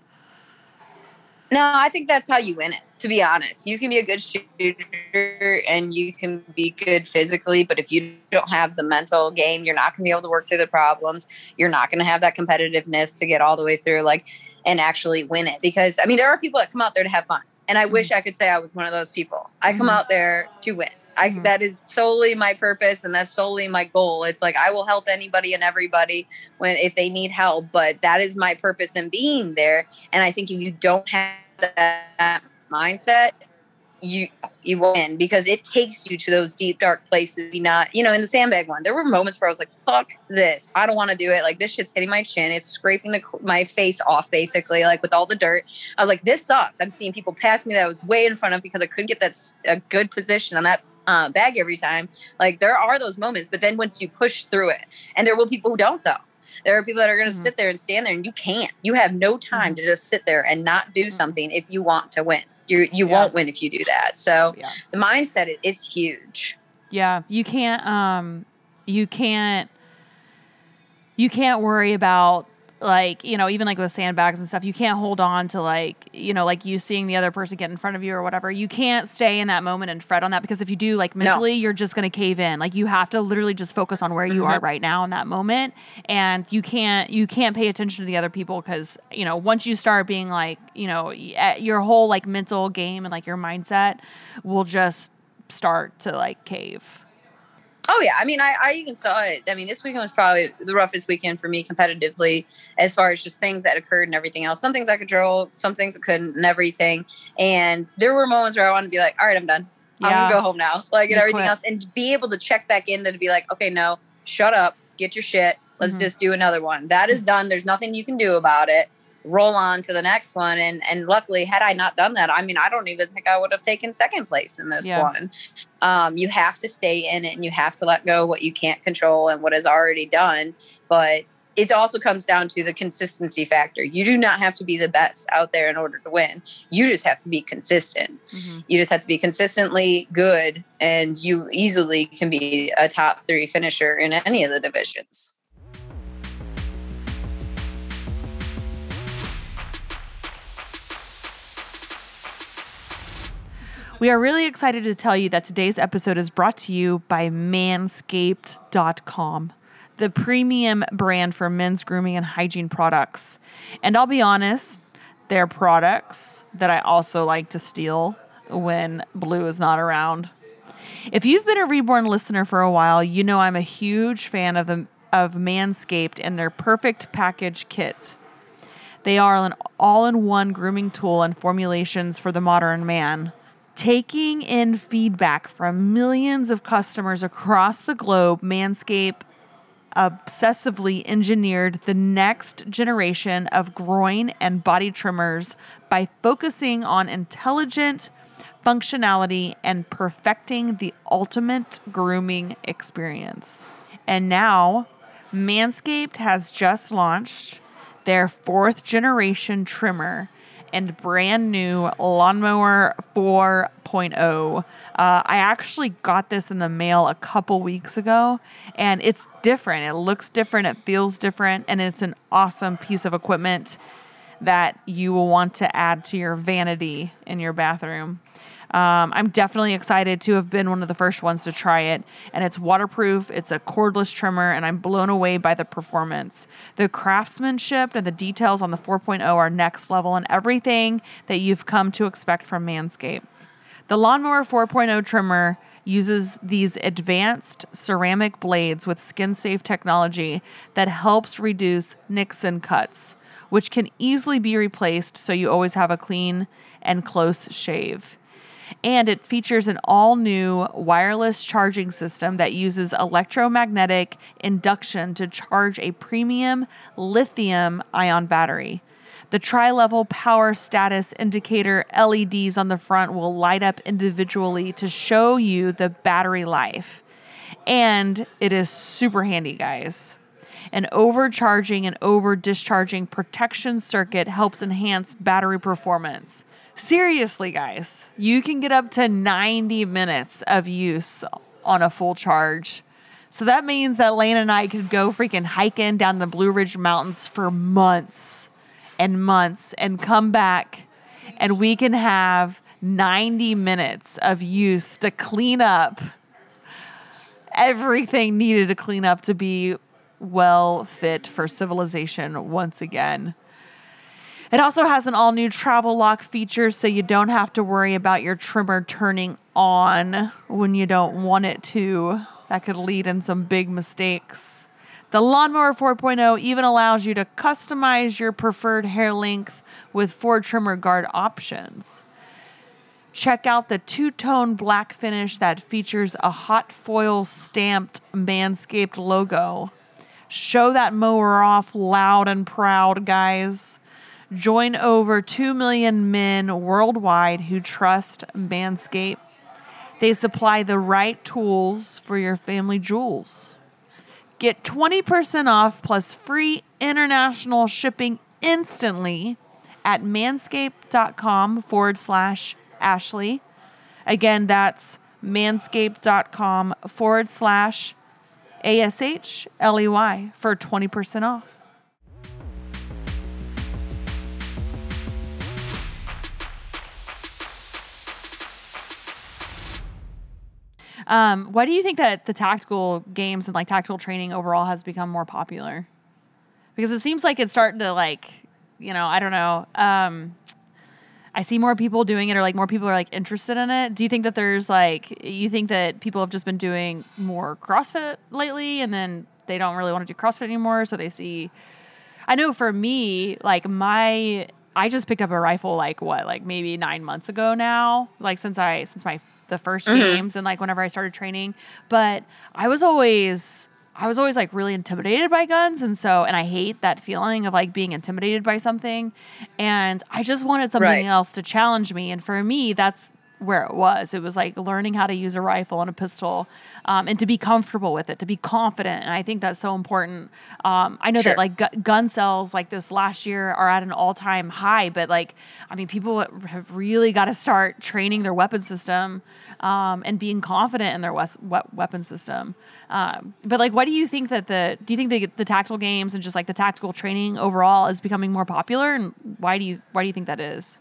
No, I think that's how you win it. To be honest, you can be a good shooter and you can be good physically, but if you don't have the mental game, you're not going to be able to work through the problems. You're not going to have that competitiveness to get all the way through, like, and actually win it. Because I mean, there are people that come out there to have fun, and I wish I could say I was one of those people. I come Mhm. out there to win. I, Mhm. that is solely my purpose and that's solely my goal. It's like I will help anybody and everybody when if they need help, but that is my purpose in being there. And I think if you don't have that mindset, you you win because it takes you to those deep dark places. Be not, you know, in the sandbag one, there were moments where I was like, "Fuck this! I don't want to do it. Like this shit's hitting my chin. It's scraping the, my face off, basically, like with all the dirt." I was like, "This sucks." I'm seeing people pass me that I was way in front of because I couldn't get that a good position on that uh, bag every time. Like there are those moments, but then once you push through it, and there will be people who don't though. There are people that are going to Mhm. sit there and stand there, and you can't. You have no time to just sit there and not do Mhm. something if you want to win. You you Yeah. won't win if you do that. So Yeah. the mindset i- is huge. Yeah, you can't um you can't you can't worry about like, you know, even like with sandbags and stuff, you can't hold on to like, you know, like you seeing the other person get in front of you or whatever. You can't stay in that moment and fret on that because if you do, like mentally, you're just going to cave in. Like you have to literally just focus on where you are Mhm. right now in that moment and you can't you can't pay attention to the other people cuz, you know, once you start being like, you know, at your whole like mental game and like your mindset will just start to like cave. Oh yeah, I mean, I, I even saw it. I mean, this weekend was probably the roughest weekend for me competitively, as far as just things that occurred and everything else. Some things I could control, some things I couldn't, and everything. And there were moments where I wanted to be like, "All right, I'm done. I'm gonna go home now," like and everything else, and to be able to check back in, to be like, "Okay, no, shut up, get your shit. Let's Mhm. just do another one. That is done. There's nothing you can do about it. Roll on to the next one." And and luckily, had I not done that, I mean, I don't even think I would have taken second place in this Yeah. one um, you have to stay in it and you have to let go what you can't control and what is already done but it also comes down to the consistency factor you do not have to be the best out there in order to win you just have to be consistent Mhm. you just have to be consistently good and you easily can be a top three finisher in any of the divisions We are really excited to tell you that today's episode is brought to you by manscaped.com, the premium brand for men's grooming and hygiene products. And I'll be honest, their products that I also like to steal when Blue is not around. If you've been a Reborn listener for a while, you know I'm a huge fan of the of Manscaped and their perfect package kit. They are an all-in-one grooming tool and formulations for the modern man. Taking in feedback from millions of customers across the globe, Manscaped obsessively engineered the next generation of groin and body trimmers by focusing on intelligent functionality and perfecting the ultimate grooming experience. And now, Manscaped has just launched their fourth generation trimmer and brand new lawnmower 4.0. Uh, I actually got this in the mail a couple weeks ago, and it's different. It looks different, it feels different, and it's an awesome piece of equipment that you will want to add to your vanity in your bathroom. Um, I'm definitely excited to have been one of the first ones to try it. And it's waterproof, it's a cordless trimmer, and I'm blown away by the performance. The craftsmanship and the details on the 4.0 are next level and everything that you've come to expect from Manscaped. The Lawnmower 4.0 trimmer uses these advanced ceramic blades with skin safe technology that helps reduce nicks and cuts, which can easily be replaced so you always have a clean and close shave. And it features an all new wireless charging system that uses electromagnetic induction to charge a premium lithium ion battery. The tri level power status indicator LEDs on the front will light up individually to show you the battery life. And it is super handy, guys. An overcharging and over discharging protection circuit helps enhance battery performance. Seriously, guys, you can get up to 90 minutes of use on a full charge. So that means that Lane and I could go freaking hiking down the Blue Ridge Mountains for months and months and come back and we can have 90 minutes of use to clean up everything needed to clean up to be well fit for civilization once again. It also has an all new travel lock feature so you don't have to worry about your trimmer turning on when you don't want it to. That could lead in some big mistakes. The Lawnmower 4.0 even allows you to customize your preferred hair length with four trimmer guard options. Check out the two tone black finish that features a hot foil stamped Manscaped logo. Show that mower off loud and proud, guys. Join over 2 million men worldwide who trust Manscaped. They supply the right tools for your family jewels. Get 20% off plus free international shipping instantly at manscaped.com forward slash Ashley. Again, that's manscaped.com forward slash A S H L E Y for 20% off. Um, why do you think that the tactical games and like tactical training overall has become more popular? Because it seems like it's starting to like, you know, I don't know. Um, I see more people doing it or like more people are like interested in it. Do you think that there's like you think that people have just been doing more CrossFit lately and then they don't really want to do CrossFit anymore so they see I know for me like my I just picked up a rifle like what like maybe 9 months ago now like since I since my the 1st Mhm. games and like whenever I started training but I was always I was always like really intimidated by guns and so and I hate that feeling of like being intimidated by something and I just wanted something Right. else to challenge me and for me that's where it was it was like learning how to use a rifle and a pistol um, and to be comfortable with it to be confident and I think that's so important um, I know Sure. that like gu- gun sales like this last year are at an all-time high but like I mean people have really got to start training their weapon system um, and being confident in their wes- we- weapon system. Um, but like, why do you think that the do you think the, the tactical games and just like the tactical training overall is becoming more popular, and why do you why do you think that is?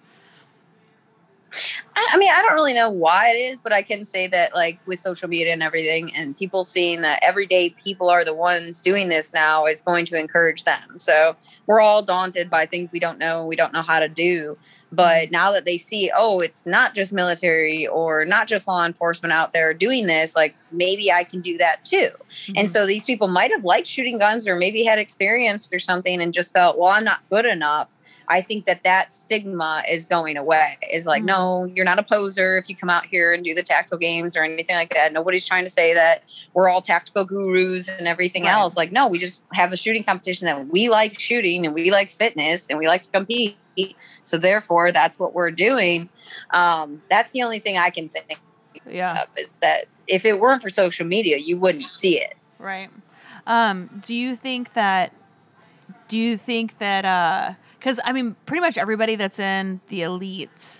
I, I mean, I don't really know why it is, but I can say that, like, with social media and everything, and people seeing that everyday people are the ones doing this now is going to encourage them. So we're all daunted by things we don't know, we don't know how to do. But now that they see, oh, it's not just military or not just law enforcement out there doing this, like maybe I can do that too. Mm-hmm. And so these people might have liked shooting guns or maybe had experience or something and just felt, well, I'm not good enough. I think that that stigma is going away. Is like, mm-hmm. no, you're not a poser if you come out here and do the tactical games or anything like that. Nobody's trying to say that we're all tactical gurus and everything right. else. Like, no, we just have a shooting competition that we like shooting and we like fitness and we like to compete. So therefore, that's what we're doing. Um, that's the only thing I can think. Yeah, of, is that if it weren't for social media, you wouldn't see it. Right. Um, do you think that? Do you think that? Uh, because I mean, pretty much everybody that's in the elite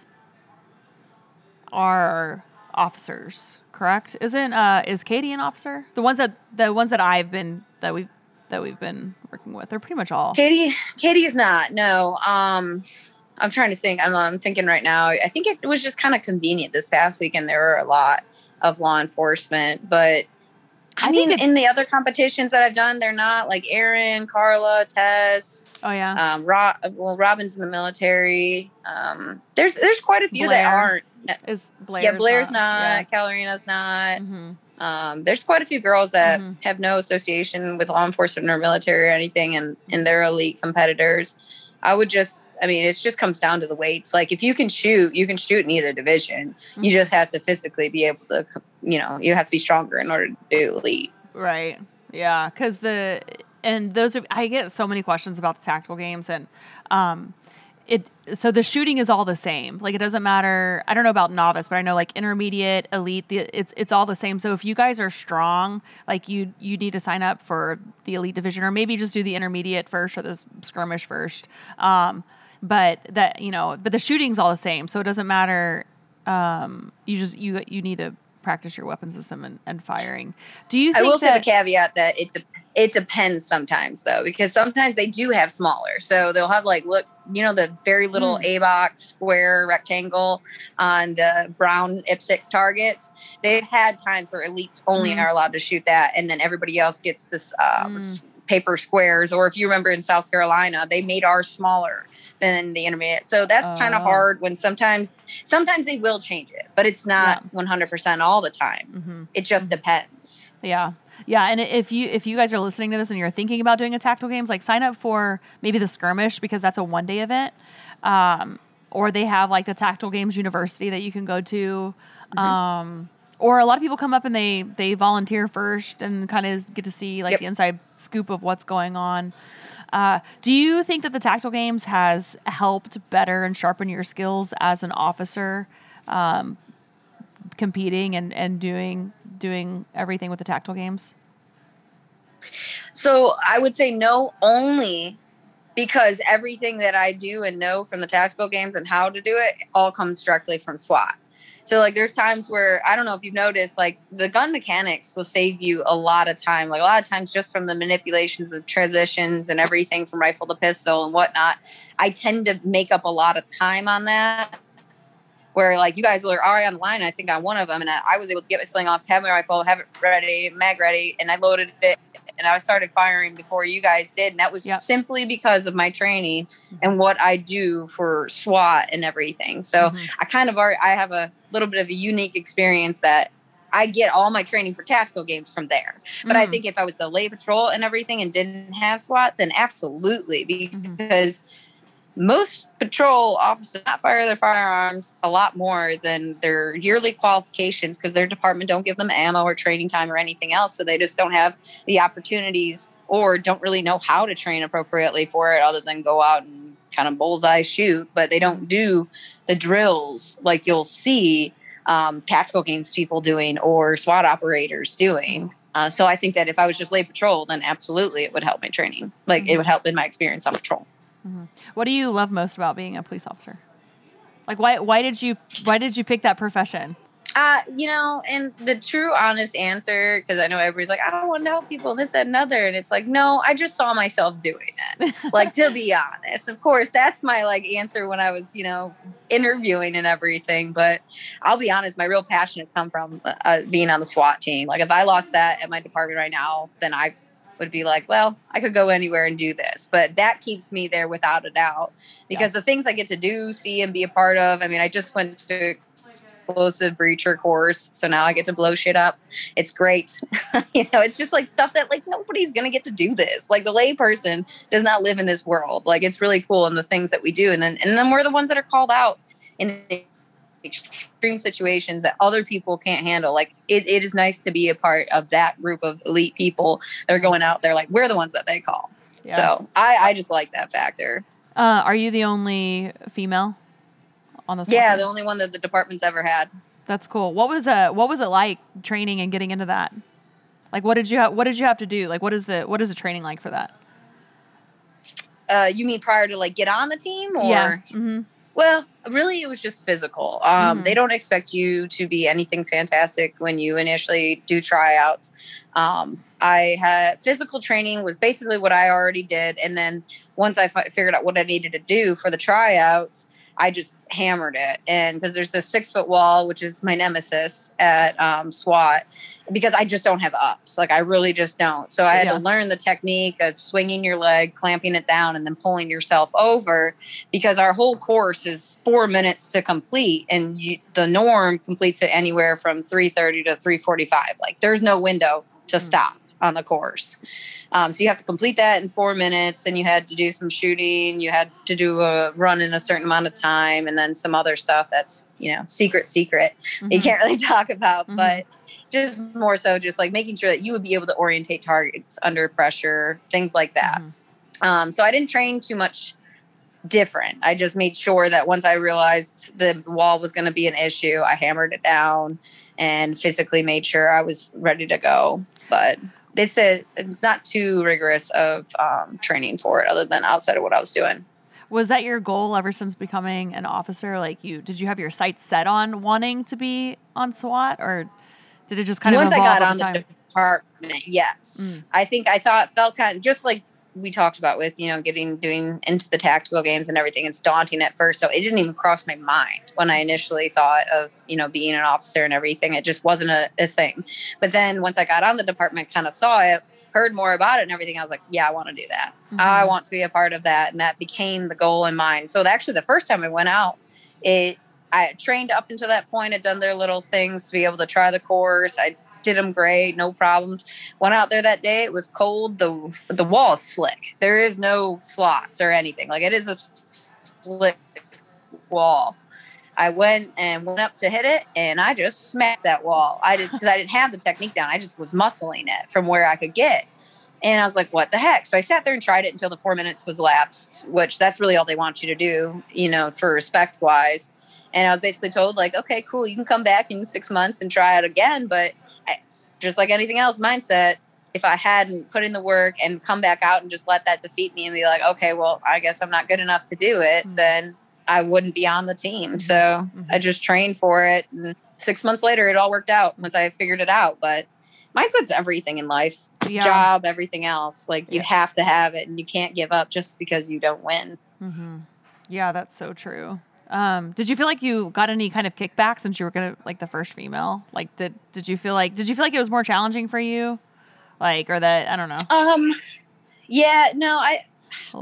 are officers, correct? Isn't uh is Katie an officer? The ones that the ones that I've been that we've that we've been working with, they're pretty much all. Katie, Katie is not. No. Um, I'm trying to think. I'm, I'm thinking right now. I think it was just kind of convenient this past weekend. There were a lot of law enforcement, but I, I mean, in the other competitions that I've done, they're not like Aaron, Carla, Tess. Oh yeah. Um, Rob, well, Robin's in the military. Um, there's there's quite a few Blair. that aren't. Is Blair? Yeah, Blair's not. not yeah. Kalarina's not. Mm-hmm. Um, there's quite a few girls that mm-hmm. have no association with law enforcement or military or anything, and and they're elite competitors. I would just, I mean, it just comes down to the weights. Like if you can shoot, you can shoot in either division. Mm-hmm. You just have to physically be able to, you know, you have to be stronger in order to do elite. Right. Yeah. Cause the, and those are, I get so many questions about the tactical games and, um, it so the shooting is all the same. Like it doesn't matter. I don't know about novice, but I know like intermediate, elite. The, it's it's all the same. So if you guys are strong, like you you need to sign up for the elite division, or maybe just do the intermediate first or the skirmish first. Um, but that you know, but the shooting's all the same. So it doesn't matter. Um, you just you you need to practice your weapon system and, and firing. Do you? I will that, say the caveat that it de- it depends sometimes though because sometimes they do have smaller, so they'll have like look you know the very little mm. A box square rectangle on the brown IPSC targets. They've had times where elites only mm. are allowed to shoot that, and then everybody else gets this. Um, mm. Paper squares, or if you remember in South Carolina, they made ours smaller than the intermediate. So that's kind of hard when sometimes sometimes they will change it, but it's not yeah. 100% all the time. Mm-hmm. It just mm-hmm. depends. Yeah. Yeah, and if you if you guys are listening to this and you're thinking about doing a tactical games, like sign up for maybe the skirmish because that's a one day event, um, or they have like the tactical games university that you can go to, mm-hmm. um, or a lot of people come up and they they volunteer first and kind of get to see like yep. the inside scoop of what's going on. Uh, do you think that the tactical games has helped better and sharpen your skills as an officer, um, competing and, and doing doing everything with the tactical games? So I would say no, only because everything that I do and know from the tactical games and how to do it all comes directly from SWAT. So like there's times where I don't know if you've noticed like the gun mechanics will save you a lot of time. Like a lot of times just from the manipulations of transitions and everything from rifle to pistol and whatnot. I tend to make up a lot of time on that. Where like you guys were already on the line, I think on one of them, and I, I was able to get my sling off, have my rifle, have it ready, mag ready, and I loaded it and I started firing before you guys did. And that was yep. simply because of my training mm-hmm. and what I do for SWAT and everything. So mm-hmm. I kind of already, I have a little bit of a unique experience that I get all my training for tactical games from there. But mm-hmm. I think if I was the lay patrol and everything and didn't have SWAT, then absolutely mm-hmm. Most patrol officers not fire their firearms a lot more than their yearly qualifications because their department don't give them ammo or training time or anything else so they just don't have the opportunities or don't really know how to train appropriately for it other than go out and kind of bullseye shoot but they don't do the drills like you'll see um, tactical games people doing or SWAT operators doing. Uh, so I think that if I was just lay patrol, then absolutely it would help my training. Like mm-hmm. it would help in my experience on patrol. Mm-hmm. What do you love most about being a police officer? Like why why did you why did you pick that profession? Uh, you know, and the true honest answer, because I know everybody's like, I don't want to help people, this, that, and other. And it's like, no, I just saw myself doing it. like, to be honest, of course, that's my like answer when I was, you know, interviewing and everything. But I'll be honest, my real passion has come from uh, being on the SWAT team. Like if I lost that at my department right now, then I would be like, well, I could go anywhere and do this. But that keeps me there without a doubt because yeah. the things I get to do, see, and be a part of. I mean, I just went to explosive breacher course, so now I get to blow shit up. It's great. you know, it's just like stuff that like nobody's gonna get to do this. Like the layperson does not live in this world. Like it's really cool and the things that we do, and then and then we're the ones that are called out in the extreme situations that other people can't handle. Like it, it is nice to be a part of that group of elite people that are going out there. Like we're the ones that they call. Yeah. So I, I just like that factor. Uh, are you the only female on the? Yeah, the only one that the department's ever had. That's cool. What was uh what was it like training and getting into that? Like what did you ha- what did you have to do? Like what is the what is the training like for that? Uh, you mean prior to like get on the team or? Yeah. Mm-hmm. Well, really, it was just physical. Um, mm-hmm. They don't expect you to be anything fantastic when you initially do tryouts. Um, I had physical training was basically what I already did, and then once I fi- figured out what I needed to do for the tryouts, I just hammered it. And because there's this six foot wall, which is my nemesis at um, SWAT, because I just don't have ups. Like I really just don't. So I had yeah. to learn the technique of swinging your leg, clamping it down, and then pulling yourself over because our whole course is four minutes to complete. And you, the norm completes it anywhere from 330 to 345. Like there's no window to mm-hmm. stop on the course. Um, so you have to complete that in four minutes, and you had to do some shooting. You had to do a run in a certain amount of time, and then some other stuff that's you know secret, secret. Mm-hmm. You can't really talk about, mm-hmm. but just more so just like making sure that you would be able to orientate targets under pressure, things like that. Mm-hmm. Um, so I didn't train too much different. I just made sure that once I realized the wall was going to be an issue, I hammered it down and physically made sure I was ready to go. But it's a it's not too rigorous of um, training for it other than outside of what I was doing. Was that your goal ever since becoming an officer? Like you, did you have your sights set on wanting to be on SWAT, or did it just kind once of once I got on the department? Yes, mm. I think I thought felt kind of just like we talked about with you know getting doing into the tactical games and everything it's daunting at first. So it didn't even cross my mind when i initially thought of you know being an officer and everything. It just wasn't a, a thing. But then once i got on the department kind of saw it heard more about it and everything i was like yeah i want to do that. Mm-hmm. i want to be a part of that. And that became the goal in mind. So actually the first time i went out it I trained up until that point, had done their little things to be able to try the course. I did them great, no problems. Went out there that day. It was cold. the The wall's slick. There is no slots or anything. Like it is a slick wall. I went and went up to hit it, and I just smacked that wall. I did because I didn't have the technique down. I just was muscling it from where I could get. And I was like, what the heck? So I sat there and tried it until the four minutes was lapsed, which that's really all they want you to do, you know, for respect wise. And I was basically told, like, okay, cool, you can come back in six months and try it again. But just like anything else, mindset. If I hadn't put in the work and come back out and just let that defeat me and be like, okay, well, I guess I'm not good enough to do it, mm-hmm. then I wouldn't be on the team. Mm-hmm. So mm-hmm. I just trained for it. And six months later, it all worked out once I figured it out. But mindset's everything in life yeah. job, everything else. Like you yeah. have to have it and you can't give up just because you don't win. Mm-hmm. Yeah, that's so true. Um, did you feel like you got any kind of kickback since you were gonna like the first female? Like, did did you feel like did you feel like it was more challenging for you, like, or that I don't know? Um, yeah, no, I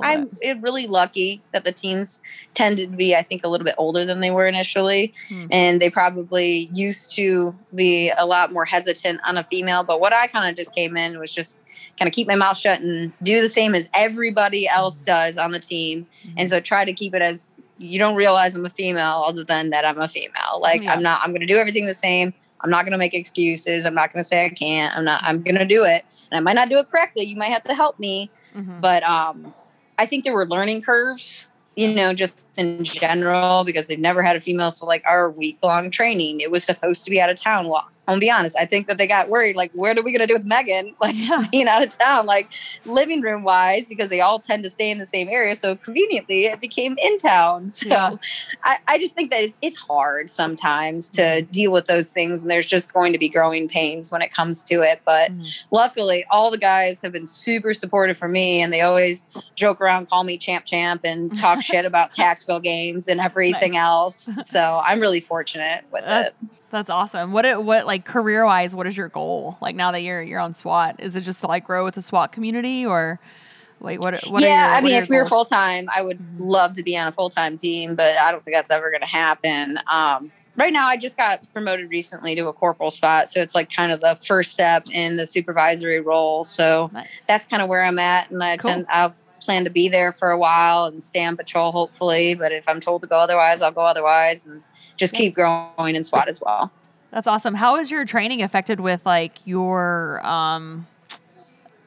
I'm bit. really lucky that the teams tended to be, I think, a little bit older than they were initially, hmm. and they probably used to be a lot more hesitant on a female. But what I kind of just came in was just kind of keep my mouth shut and do the same as everybody else hmm. does on the team, mm-hmm. and so try to keep it as you don't realize I'm a female other than that I'm a female. Like yeah. I'm not I'm going to do everything the same. I'm not going to make excuses. I'm not going to say I can't. I'm not I'm going to do it. And I might not do it correctly. You might have to help me. Mm-hmm. But um I think there were learning curves, you know, just in general because they've never had a female so like our week long training, it was supposed to be out of town walk. I'm gonna be honest. I think that they got worried. Like, what are we gonna do with Megan? Like Yeah. being out of town, like living room wise, because they all tend to stay in the same area. So conveniently, it became in town. So Yeah. I, I just think that it's it's hard sometimes to deal with those things, and there's just going to be growing pains when it comes to it. But Mhm. luckily, all the guys have been super supportive for me, and they always joke around, call me champ champ, and talk shit about tactical games and everything Nice. else. So I'm really fortunate with Uh, it. That's awesome. What it, what like career wise, what is your goal? Like now that you're you're on SWAT, is it just to like grow with the SWAT community or like what what are yeah, your, I mean, if we were full time, I would love to be on a full time team, but I don't think that's ever going to happen. Um, right now, I just got promoted recently to a corporal spot, so it's like kind of the first step in the supervisory role. So Nice. that's kind of where I'm at, and I Cool. tend I'll plan to be there for a while and stay on patrol, hopefully. But if I'm told to go otherwise, I'll go otherwise, and just keep growing in SWAT as well. That's awesome. How is your training affected with like your um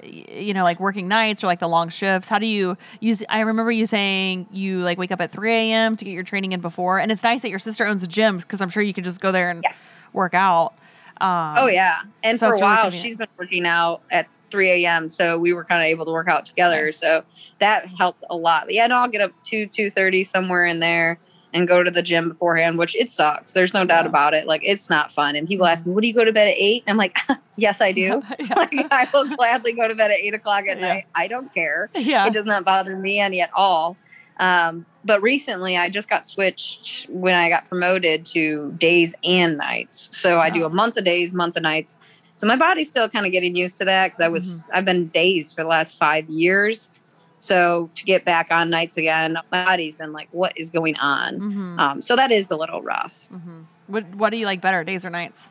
you know like working nights or like the long shifts how do you use i remember you saying you like wake up at 3 a.m to get your training in before and it's nice that your sister owns a gym because i'm sure you could just go there and Yes. work out um, Oh yeah, and so for a it's really while she's been working out at 3 a.m. So we were kind of able to work out together. Nice. So that helped a lot. But yeah, no, I'll get up two two thirty somewhere in there and go to the gym beforehand, which it sucks. There's no doubt about it. Like it's not fun. And people ask me, "What do you go to bed at 8? I'm like, "Yes, I do." yeah. like I will gladly go to bed at eight o'clock at Yeah. night. I don't care yeah. it does not bother me any at all. Um, but recently, I just got switched when I got promoted to days and nights. So I do Oh. a month of days, month of nights. So my body's still kind of getting used to that because I was I've been days for the last five years. So to get back on nights again, my body's been like, "What is going on?" Mhm. Um, so that is a little rough. Mhm. what what do you like better days or nights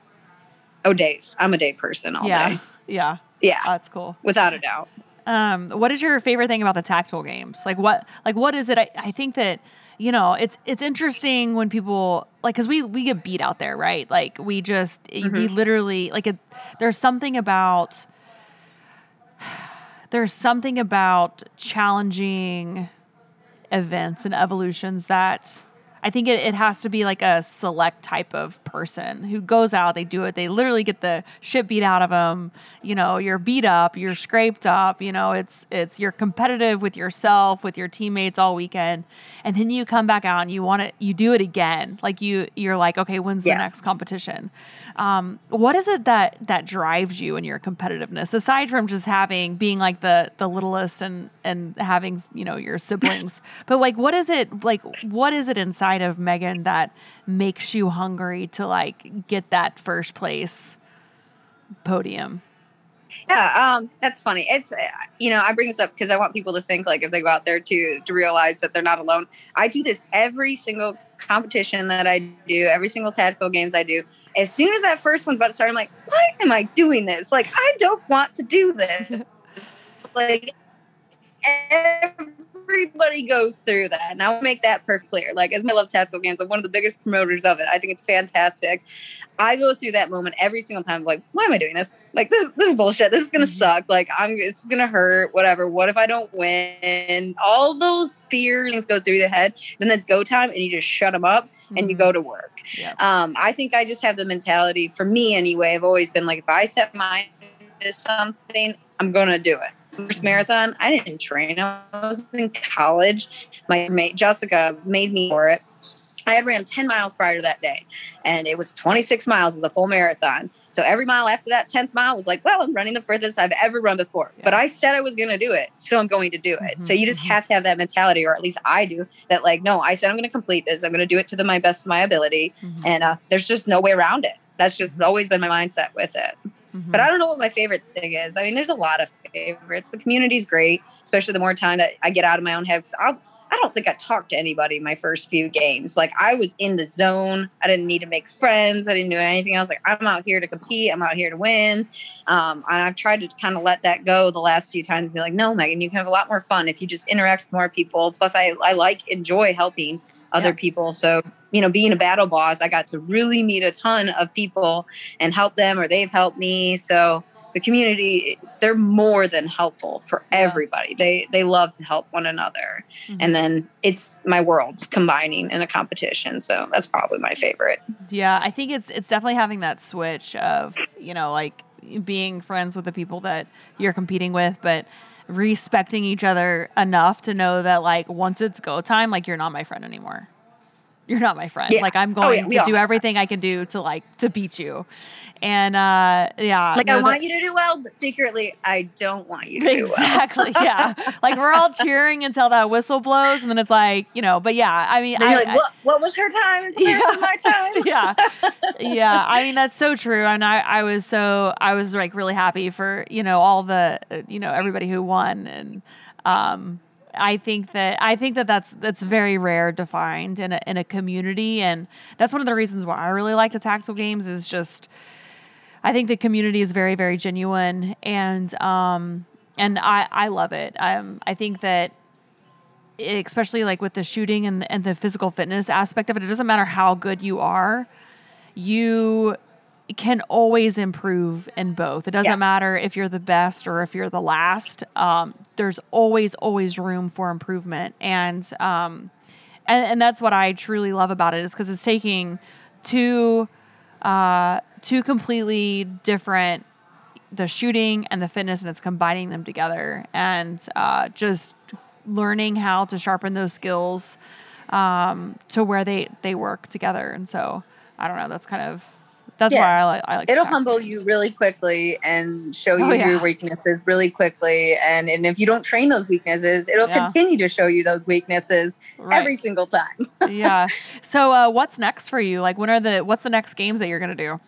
Oh, days. I'm a day person all yeah day. yeah Yeah, that's cool without a doubt. Um, what is your favorite thing about the tactical games? Like what like what is it? I, I think that you know it's it's interesting when people like because we we get beat out there, right? Like we just we Mm-hmm. literally like it, there's something about there's something about challenging events and evolutions that I think it, it has to be like a select type of person who goes out, they do it, they literally get the shit beat out of them. You know, you're beat up, you're scraped up. You know, it's it's you're competitive with yourself, with your teammates all weekend, and then you come back out and you want to you do it again. Like you you're like, okay, when's the next competition? Um, what is it that that drives you in your competitiveness aside from just having being like the the littlest and and having you know your siblings? But like what is it like what is it inside of megan that makes you hungry to like get that first place podium Yeah, um, that's funny. It's uh, you know I bring this up because I want people to think like if they go out there to to realize that they're not alone. I do this every single competition that I do, every single tactical games I do. As soon as that first one's about to start, I'm like, why am I doing this? Like I don't want to do this. like everybody goes through that, and I'll make that perfect clear. Like as my love tactical games, I'm one of the biggest promoters of it. I think it's fantastic. I go through that moment every single time. Like, why am I doing this? Like, this, this is bullshit. This is gonna Mhm. suck. Like, I'm this is gonna hurt. Whatever. What if I don't win? All those fears things go through the head. Then it's go time, and you just shut them up and you Mhm. go to work. yeah Um, I think I just have the mentality. For me, anyway, I've always been like, if I set my mind to something, I'm gonna do it. First marathon, I didn't train. I was in college. My mate Jessica made me for it. I had ran 10 miles prior to that day, and it was 26 miles as a full marathon. So every mile after that 10th mile was like, well, I'm running the furthest I've ever run before. But I said I was going to do it, so I'm going to do it. So Mhm, you just mhm. have to have that mentality, or at least I do, that like, no, I said I'm going to complete this. I'm going to do it to the my best of my ability, Mhm. and uh, there's just no way around it. That's just always been my mindset with it. Mhm. But I don't know what my favorite thing is. I mean, there's a lot of favorites. The community's great, especially the more time that I get out of my own head. 'cause I'll, I don't think I talked to anybody my first few games. Like I was in the zone. I didn't need to make friends. I didn't do anything else. Like I'm out here to compete. I'm out here to win. Um, and I've tried to kind of let that go the last few times. And be like, no, Megan, you can have a lot more fun if you just interact with more people. Plus, I I like enjoy helping other Yeah. people. So you know, being a battle boss, I got to really meet a ton of people and help them, or they've helped me. So the community they're more than helpful for Yeah. everybody they they love to help one another Mhm. and then it's my worlds combining in a competition so that's probably my favorite Yeah, I think it's it's definitely having that switch of you know like being friends with the people that you're competing with, but respecting each other enough to know that like once it's go time, like you're not my friend anymore. You're not my friend. Yeah. Like I'm Oh, going yeah, to do everything I can do to like to beat you. And uh yeah, like no, i the- want you to do well but secretly i don't want you to do well Exactly. Yeah. like we're all cheering until that whistle blows, and then it's like you know. But yeah, I mean, I- like what, what was her time to my time yeah yeah i mean that's so true and i i was so i was like really happy for you know all the uh, you know everybody who won and um I think that I think that that's that's very rare to find in a in a community, and that's one of the reasons why I really like the tactical games. Is just I think the community is very very genuine, and um and I I love it. Um I think that it, especially like with the shooting and and the physical fitness aspect of it, it doesn't matter how good you are, you can always improve in both. It doesn't Yes. matter if you're the best or if you're the last. Um, there's always always room for improvement, and um, and and that's what I truly love about it is because it's taking two uh, two completely different the shooting and the fitness and it's combining them together and uh, just learning how to sharpen those skills um, to where they they work together and so i don't know that's kind of that's Yeah. why i like i like it'll humble you really quickly and show you Oh, yeah. your weaknesses really quickly and and if you don't train those weaknesses it'll Yeah. continue to show you those weaknesses Right. every single time. Yeah. So uh, what's next for you? Like when are the what's the next games that you're gonna do?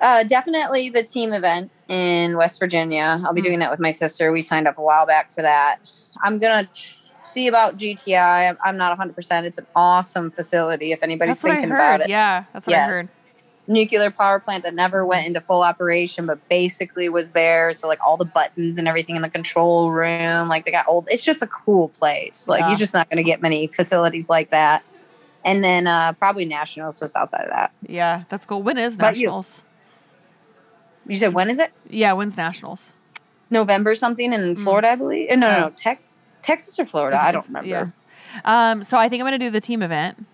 Uh, definitely the team event in west virginia. I'll be Mm. doing that with my sister. We signed up a while back for that. I'm gonna t- see about gti i'm, I'm not 100% it's an awesome facility if anybody's that's what i thinking about it. Yeah that's what i heard nuclear power plant that never went into full operation but basically was there. So like all the buttons and everything in the control room like they got old. It's just a cool place. Like Yeah. you're just not going to get many facilities like that. And then uh probably nationals just outside of that. Yeah that's cool. When is you? nationals? You said when is it? Yeah when's nationals? November something in Mm. florida i believe? Uh, no no no. Tex texas or florida? I don't remember. Yeah. Um, so I think I'm going to do the team event.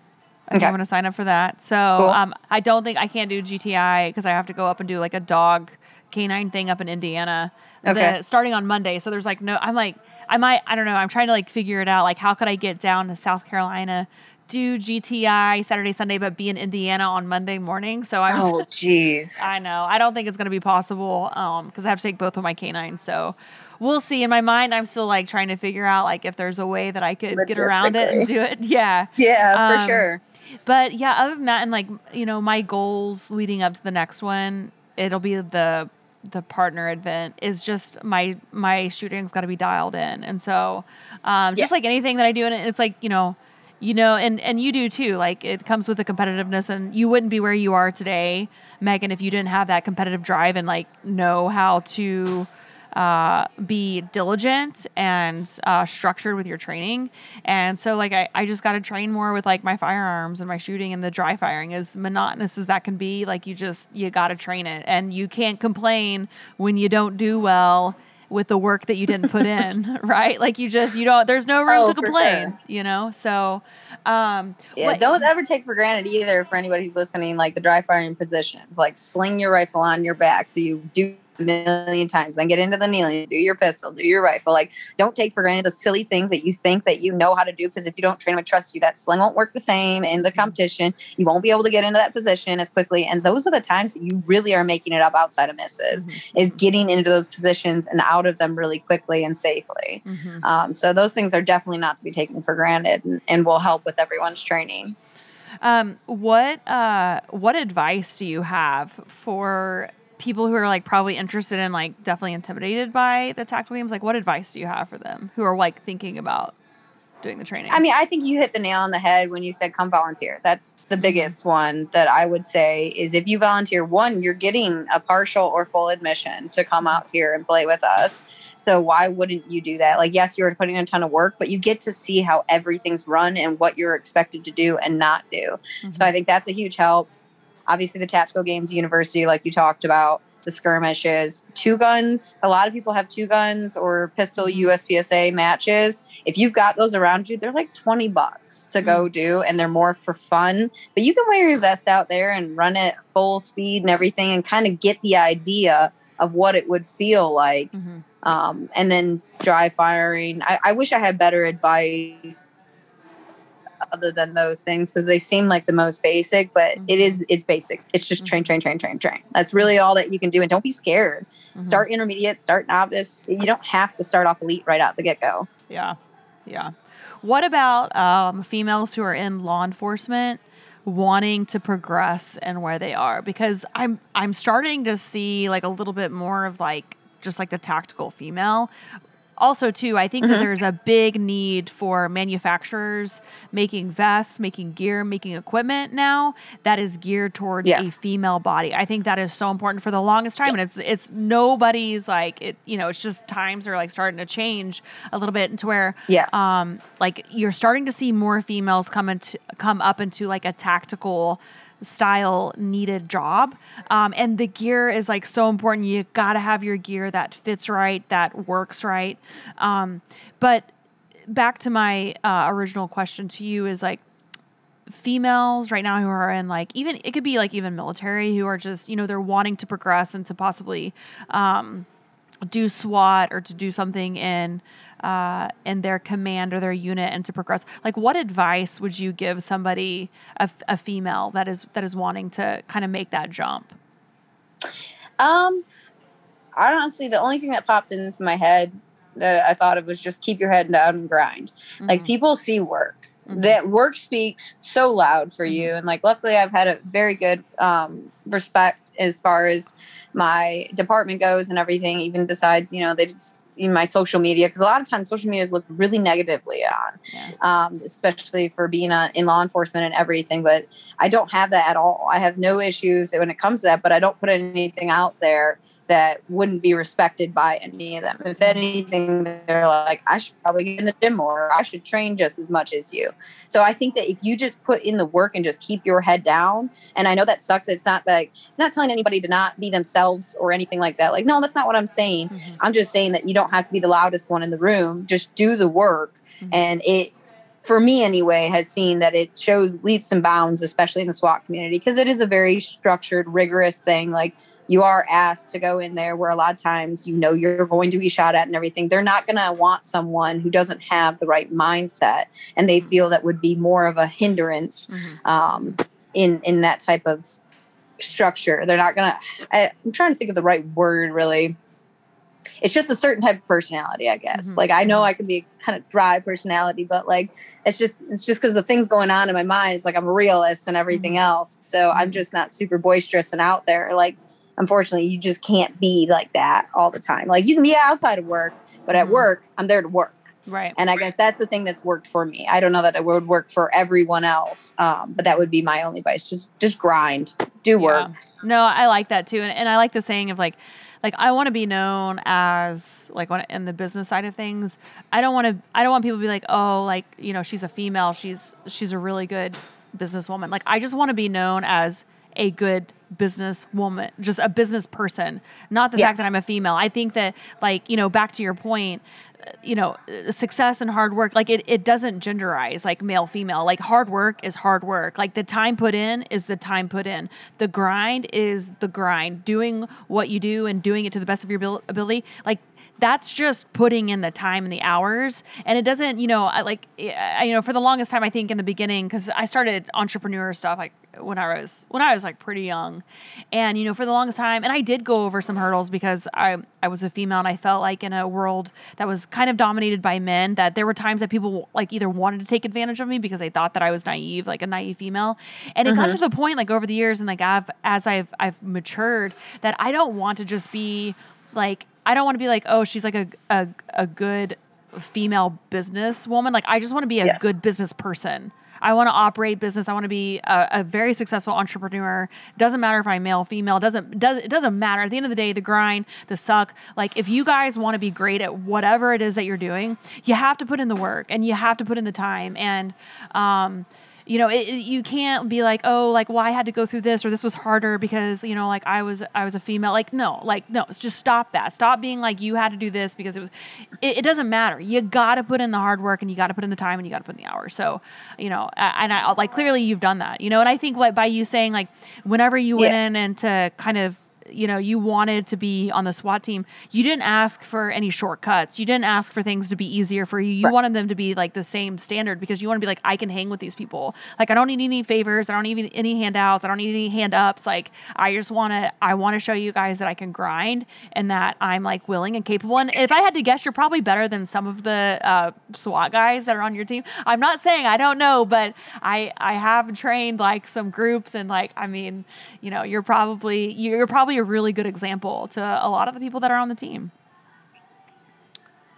Okay. I'm going to sign up for that. So Cool. um, I don't think I can't do GTI because I have to go up and do like a dog canine thing up in Indiana. Okay. The- starting on Monday. So there's like no. I'm like I might. I don't know. I'm trying to like figure it out. Like how could I get down to South Carolina, do GTI Saturday Sunday, but be in Indiana on Monday morning? So I'm. oh jeez I know. I don't think it's going to be possible um because I have to take both of my canines. So we'll see. In my mind, I'm still like trying to figure out like if there's a way that I could get around it and do it. Yeah. yeah for Um, sure But yeah, other than that, and like you know, my goals leading up to the next one, it'll be the the partner event is just my my shooting's got to be dialed in, and so um, just Yeah. like anything that I do, and it's like you know, you know, and and you do too. Like it comes with the competitiveness, and you wouldn't be where you are today, Megan, if you didn't have that competitive drive and like know how to uh, be diligent and uh, structured with your training. And so, like, I, I just got to train more with like my firearms and my shooting and the dry firing. As monotonous as that can be, like, you just, you got to train it. And you can't complain when you don't do well with the work that you didn't put in, right? Like, you just, you don't, there's no room Oh, to complain, sure. you know? So, um, Yeah, what- don't ever take for granted either for anybody who's listening, like the dry firing positions. Like sling your rifle on your back so you do a million times, then get into the kneeling, do your pistol, do your rifle. Like don't take for granted the silly things that you think that you know how to do because if you don't train them and trust you, that sling won't work the same in the competition. You won't be able to get into that position as quickly. And those are the times that you really are making it up outside of misses, Mhm. is getting into those positions and out of them really quickly and safely. Mhm. Um, so those things are definitely not to be taken for granted and, and will help with everyone's training. Um, what uh, what advice do you have for people who are like probably interested in like definitely intimidated by the tactical games? Like, what advice do you have for them who are like thinking about doing the training? I mean, I think you hit the nail on the head when you said come volunteer. That's the mm-hmm. biggest one that I would say is if you volunteer, one, you're getting a partial or full admission to come mm-hmm. out here and play with us. So why wouldn't you do that? Like, yes, you're putting in a ton of work, but you get to see how everything's run and what you're expected to do and not do. So mm-hmm. I think that's a huge help. Obviously, the tactical games university, like you talked about, the skirmishes. Two guns, a lot of people have two guns or pistol Mm-hmm. USPSA matches. If you've got those around you, they're like 20 bucks to go Mm-hmm. do and they're more for fun. But you can wear your vest out there and run it full speed and everything and kind of get the idea of what it would feel like. Mhm. Um, and then dry firing. I, I wish I had better advice other than those things because they seem like the most basic but Mm-hmm. it is it's basic it's just train train train train train that's really all that you can do and don't be scared Mhm. start intermediate start novice you don't have to start off elite right out the get-go Yeah. Yeah. What about um, females who are in law enforcement wanting to progress and where they are? Because I'm I'm starting to see like a little bit more of like just like the tactical female. Also, too, I think that Mm-hmm. there's a big need for manufacturers making vests, making gear, making equipment now that is geared towards a female body. I think that is so important for the longest time, and it's it's nobody's like it. You know, it's just times are like starting to change a little bit into where Yes. um, like you're starting to see more females come into come up into like a tactical style needed job. Um, and the gear is like so important. You got to have your gear that fits right that works right. Um, but back to my uh, original question to you is like females right now who are in like even it could be like even military who are just you know they're wanting to progress and to possibly um, do SWAT or to do something in uh, in their command or their unit and to progress. Like, what advice would you give somebody, a, f- a female that is that is wanting to kind of make that jump? um i honestly the only thing that popped into my head that i thought of was just keep your head down and grind like Mhm. people see work Mhm. that work speaks so loud for Mm-hmm. you and like luckily i've had a very good um, respect as far as my department goes and everything even besides you know they just in my social media because a lot of times social media is looked really negatively on Yeah. um, especially for being a, in law enforcement and everything but i don't have that at all i have no issues when it comes to that but i don't put anything out there that wouldn't be respected by any of them. If anything, they're like, I should probably get in the gym more. I should train just as much as you. So I think that if you just put in the work and just keep your head down, and I know that sucks. It's not like it's not telling anybody to not be themselves or anything like that. Like, no, that's not what I'm saying. Mhm. I'm just saying that you don't have to be the loudest one in the room. Just do the work, Mhm. and it. For me, anyway, has seen that it shows leaps and bounds, especially in the SWAT community, because it is a very structured, rigorous thing. Like you are asked to go in there where a lot of times you know you're going to be shot at and everything. They're not going to want someone who doesn't have the right mindset and they feel that would be more of a hindrance Mhm. um, in in that type of structure. They're not going to. I'm trying to think of the right word. Really, it's just a certain type of personality, I guess. Mhm. Like I know I can be a kind of dry personality, but like it's just it's just because the things going on in my mind. It's like I'm a realist and everything Mhm. else. So I'm Mhm. just not super boisterous and out there. Like unfortunately, you just can't be like that all the time. Like you can be outside of work, but at Mhm. work, I'm there to work. Right. And I guess that's the thing that's worked for me. I don't know that it would work for everyone else, um, but that would be my only advice. Just just grind, do work. Yeah. No, I like that too, and, and I like the saying of like, like I want to be known as like when in the business side of things. I don't want to. I don't want people to be like, oh, like you know, she's a female. She's she's a really good businesswoman. Like I just want to be known as a good business woman, just a business person, not the fact that I'm a female. I think that like you know, back to your point uh, you know, uh, success and hard work, like it, it doesn't genderize like male, female. Like hard work is hard work. Like the time put in is the time put in. The grind is the grind. Doing what you do and doing it to the best of your ability. Like that's just putting in the time and the hours. And it doesn't, you know, I like, I, you know, for the longest time, I think in the beginning, because I started entrepreneur stuff like when I was when I was like pretty young, and you know, for the longest time, and I did go over some hurdles because I I was a female and I felt like in a world that was kind of dominated by men that there were times that people like either wanted to take advantage of me because they thought that I was naive, like a naive female, and it got mm-hmm. to the point like over the years and like I've as I've I've matured that I don't want to just be like I don't want to be like oh she's like a a, a good female business woman like I just want to be a Yes. good business person. I want to operate business. I want to be a, a very successful entrepreneur. Doesn't matter if I'm male, female. Doesn't does it doesn't matter. At the end of the day, the grind, the suck. Like if you guys want to be great at whatever it is that you're doing, you have to put in the work and you have to put in the time. And um, you know, it, it- you can't be like, oh, like, well, I had to go through this or this was harder because you know, like I was I was a female. Like, no, like no, just stop that. Stop being like you had to do this because it was. It, it doesn't matter. You got to put in the hard work and you got to put in the time and you got to put in the hours. So, you know, and I like clearly you've done that. You know, and I think what by you saying like whenever you went Yeah. in and to kind of you know you wanted to be on the SWAT team, you didn't ask for any shortcuts. You didn't ask for things to be easier for you. You Right. wanted them to be like the same standard because you want to be like I can hang with these people. Like I don't need any favors. I don't need any handouts. I don't need any hand ups. Like I just want to I want to show you guys that I can grind and that I'm like willing and capable. And if I had to guess, you're probably better than some of the uh, SWAT guys that are on your team. I'm not saying I don't know, but I I have trained like some groups and like I mean, you know, you're probably you're probably a really good example to a lot of the people that are on the team.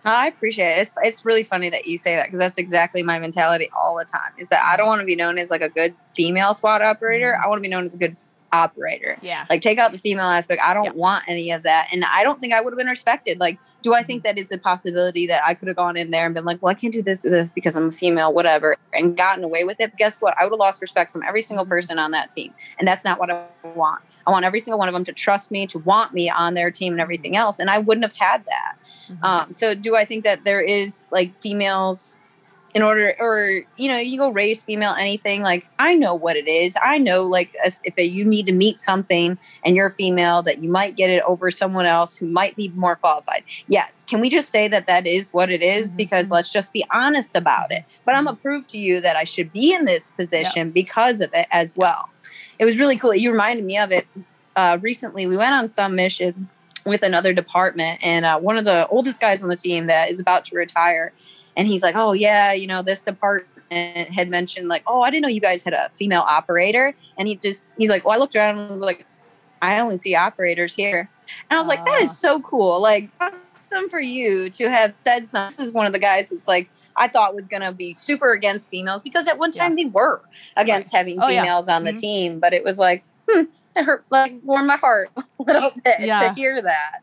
I appreciate it. It's it's really funny that you say that because that's exactly my mentality all the time. Is that I don't want to be known as like a good female SWAT operator. Mm-hmm. I want to be known as a good operator. Yeah. Like take out the female aspect. I don't Yeah. want any of that, and I don't think I would have been respected. Like, do I think that is a possibility that I could have gone in there and been like, well, I can't do this or this because I'm a female, whatever, and gotten away with it? But guess what? I would have lost respect from every single person on that team, and that's not what I want. I want every single one of them to trust me, to want me on their team, and everything else. And I wouldn't have had that. Mhm. Um, so do I think that there is like females in order or you know you go raise female anything like I know what it is. I know like if you need to meet something and you're female that you might get it over someone else who might be more qualified. Yes. Can we just say that that is what it is? Mhm, because mhm. let's just be honest about it. But I'm gonna prove to you that I should be in this position because of it as well. It was really cool. You reminded me of it uh, recently. We went on some mission with another department and uh, one of the oldest guys on the team that is about to retire and he's like oh yeah you know this department had mentioned like oh i didn't know you guys had a female operator and he just he's like well i looked around and was like i only see operators here and i was like that Ah. so cool like awesome for you to have said something this is one of the guys that's like I thought was going to be super against females because at one time they were against having Oh, yeah. females on the Mhm. team, but it was like, hmm, it hurt, like warmed my heart a little bit Yeah. to hear that.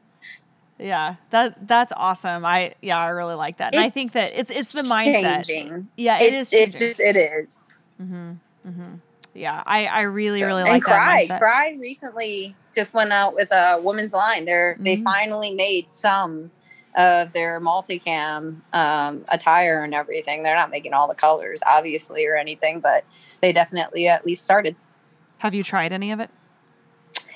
Yeah, that that's awesome. I yeah, I really like that. And I think that it's it's the mindset. Changing. Yeah, it is. It just it is. Mm-hmm. Mm-hmm. Yeah, I I really really and like Crye. that mindset. Crye Crye recently just went out with a women's line. They're they Mhm. finally made some of their multicam um, attire and everything. They're not making all the colors, obviously, or anything, but they definitely at least started. Have you tried any of it?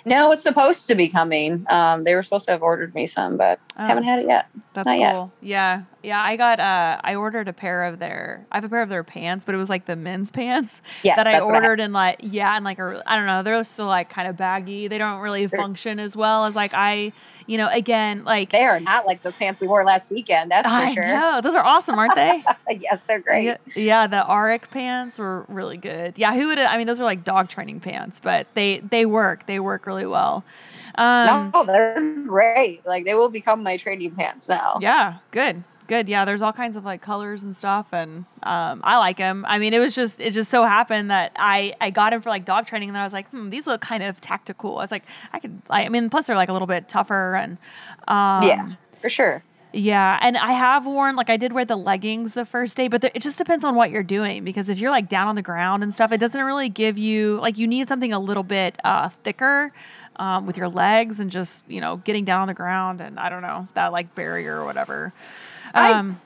No, it's supposed to be coming. Um, they were supposed to have ordered me some, but Oh, haven't had it yet. that's not yet. cool. Yeah, yeah. I got uh, I ordered a pair of their. I have a pair of their pants, but it was like the men's pants Yes, that I that's what had. ordered in like yeah, and like a, I don't know. They're still like kind of baggy. They don't really They're- function as well as like I. You know, again, like They are not like those pants we wore last weekend. That's for I sure. know those are awesome, aren't they? yes, they're great. Yeah, yeah, the Auric pants were really good. Yeah, who would? I mean, those were like dog training pants, but they they work. They work really well. Um, no, they're great. Like they will become my training pants now. Yeah, good, good. Yeah, there's all kinds of like colors and stuff, and um, I like them. I mean, it was just it just so happened that I I got them for like dog training, and then I was like, hmm, these look kind of tactical. I was like, I could. I, I mean, plus they're like a little bit tougher, and um, yeah, for sure. Yeah, and I have worn like I did wear the leggings the first day, but there, it just depends on what you're doing because if you're like down on the ground and stuff, it doesn't really give you like you need something a little bit uh, thicker um, with your legs and just you know getting down on the ground and I don't know that like barrier or whatever. I- Um,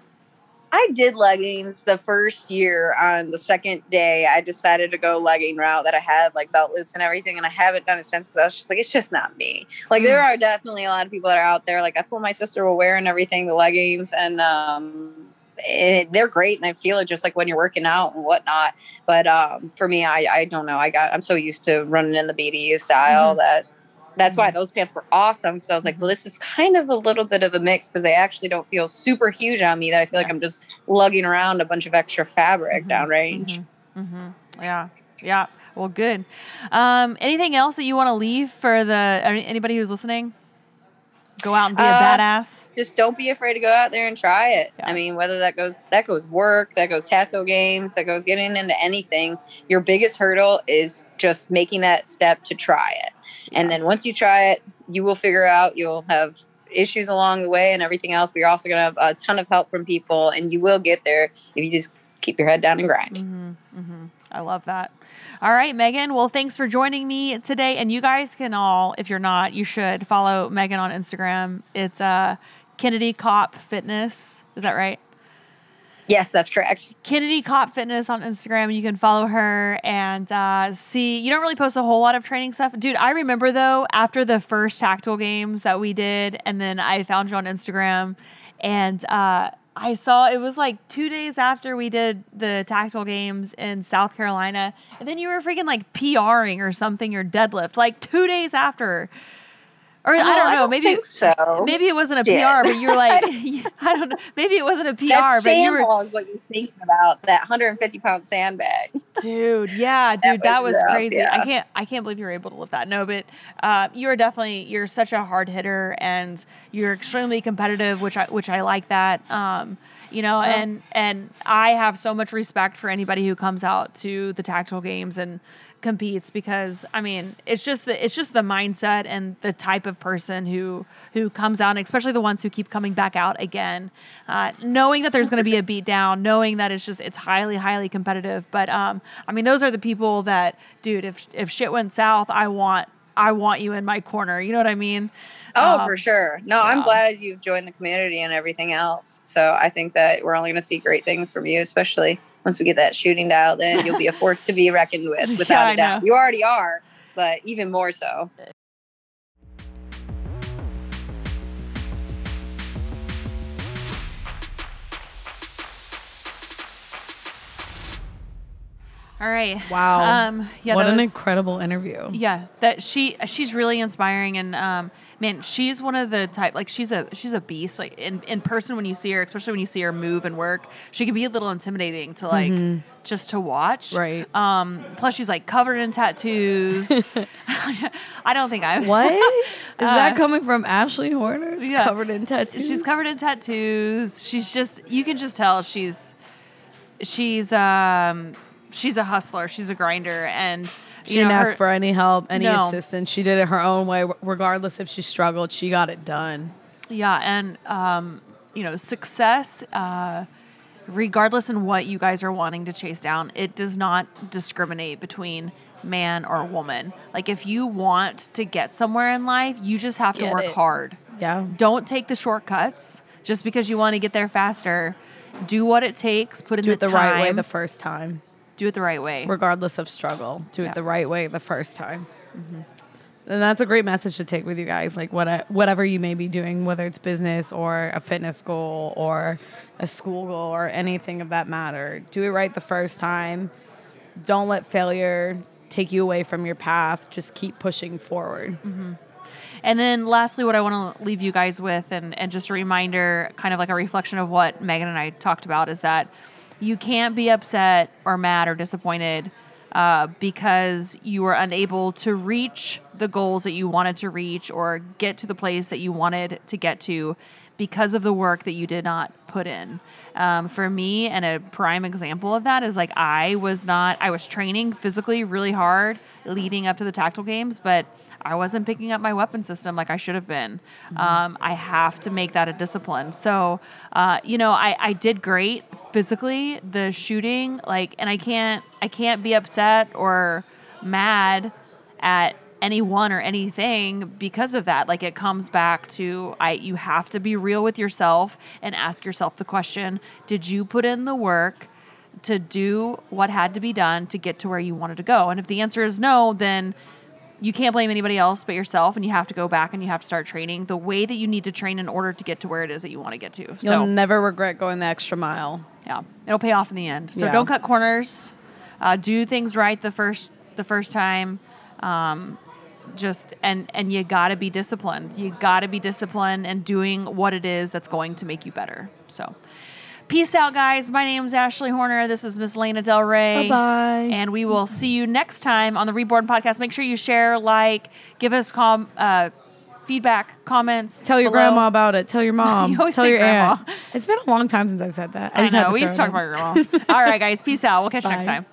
I did leggings the first year. On the second day, I decided to go legging route that I had like belt loops and everything, and I haven't done it since because I was just like, it's just not me. Like there are definitely a lot of people that are out there. Like that's what my sister will wear and everything, the leggings, and um, it, they're great and I feel it just like when you're working out and whatnot. But um, for me, I I don't know. I got I'm so used to running in the BDU style Mhm. that. That's why those pants were awesome. So I was like, well, this is kind of a little bit of a mix because they actually don't feel super huge on me. That I feel like I'm just lugging around a bunch of extra fabric Mhm. downrange. hmm Yeah, yeah. Well, good. Um, anything else that you want to leave for the anybody who's listening? Go out and be a Uh, badass. Just don't be afraid to go out there and try it. Yeah. I mean, whether that goes that goes work, that goes tactical games, that goes getting into anything. Your biggest hurdle is just making that step to try it. And then once you try it, you will figure out you'll have issues along the way and everything else, but you're also going to have a ton of help from people and you will get there if you just keep your head down and grind. hmm hmm I love that. All right, Megan. Well, thanks for joining me today. And you guys can all, if you're not, you should follow Megan on Instagram. It's uh, Kennedy Cop Fitness. Is that right? Yes, that's correct. Kennedy Cop Fitness on Instagram. You can follow her and uh, see. You don't really post a whole lot of training stuff, dude. I remember though after the first tactical games that we did, and then I found you on Instagram, and uh, I saw it was like two days after we did the tactical games in South Carolina, and then you were freaking like PRing or something your deadlift like two days after. Or I don't know, maybe think so. maybe it wasn't a Yeah. PR, but you were like, I don't know, maybe it wasn't a PR, that but you were is what you're thinking about. That 150 pound sandbag. dude yeah dude that was was crazy i can't i can't believe you were able to lift that no but uh, you are definitely you're such a hard hitter and you're extremely competitive which i which i like that um, you know and and i have so much respect for anybody who comes out to the tactical games and competes because I mean it's just the it's just the mindset and the type of person who who comes out, and especially the ones who keep coming back out again, uh, knowing that there's going to be a beat down, knowing that it's just it's highly highly competitive. But um, I mean those are the people that, dude, if if shit went south, I want I want you in my corner. You know what I mean? Oh, Um, for sure. No, I'm glad you've joined the community and everything else. So I think that we're only going to see great things from you, especially once we get that shooting dialed in. You'll be a force to be reckoned with, Yeah, without I a doubt. You already are, but even more so. All right. Wow. Um, yeah. what that an was- incredible interview. Yeah, that she she's really inspiring and um man, she's one of the type like she's a she's a beast. Like in, in person when you see her, especially when you see her move and work, she can be a little intimidating to like just to watch. Right. Um plus she's like covered in tattoos. I don't think I What is that Uh, coming from Ashley Horner? She's yeah. Covered in tattoos. She's covered in tattoos. She's just you can just tell she's she's um she's a hustler. She's a grinder and She you didn't know, ask her- for any help, any No. assistance. She did it her own way, regardless if she struggled. She got it done. Yeah, and um, you know, success, uh, regardless in what you guys are wanting to chase down, it does not discriminate between man or woman. Like if you want to get somewhere in life, you just have to Get work it. hard. Yeah. Don't take the shortcuts just because you want to get there faster. Do what it takes. Put in Do the, it the time. right way the first time, Do it the right way. regardless of struggle. Do Yeah. it the right way the first time. Mm-hmm. And that's a great message to take with you guys. Like what, whatever you may be doing, whether it's business or a fitness goal or a school goal or anything of that matter, do it right the first time. Don't let failure take you away from your path. Just keep pushing forward. Mm-hmm. And then lastly, what I want to leave you guys with, and, and just a reminder, kind of like a reflection of what Megan and I talked about, is that you can't be upset or mad or disappointed uh, because you were unable to reach the goals that you wanted to reach or get to the place that you wanted to get to because of the work that you did not put in. Um, for me, and a prime example of that is like I was not, I was training physically really hard leading up to the tactical games, but I wasn't picking up my weapon system like I should have been. Um, I have to make that a discipline. So, uh, you know, I, I did great physically, the shooting, like, and I can't, I can't be upset or mad at anyone or anything because of that like it comes back to i you have to be real with yourself and ask yourself the question did you put in the work to do what had to be done to get to where you wanted to go and if the answer is no then you can't blame anybody else but yourself and you have to go back and you have to start training the way that you need to train in order to get to where it is that you want to get to. You'll so never regret going the extra mile. yeah it'll pay off in the end. So Yeah. don't cut corners. Uh, do things right the first the first time. Um, just and and you got to be disciplined. You got to be disciplined and doing what it is that's going to make you better. So peace out guys my name's ashley horner this is miss lena del rey Bye-bye. and we will see you next time on the reborn podcast make sure you share like give us com- uh, feedback comments Tell your below. grandma about it. Tell your mom. You always Tell say your grandma. aunt. It's been a long time since I've said that. i just had know to we used to talk about your grandma all right guys peace out we'll catch you next time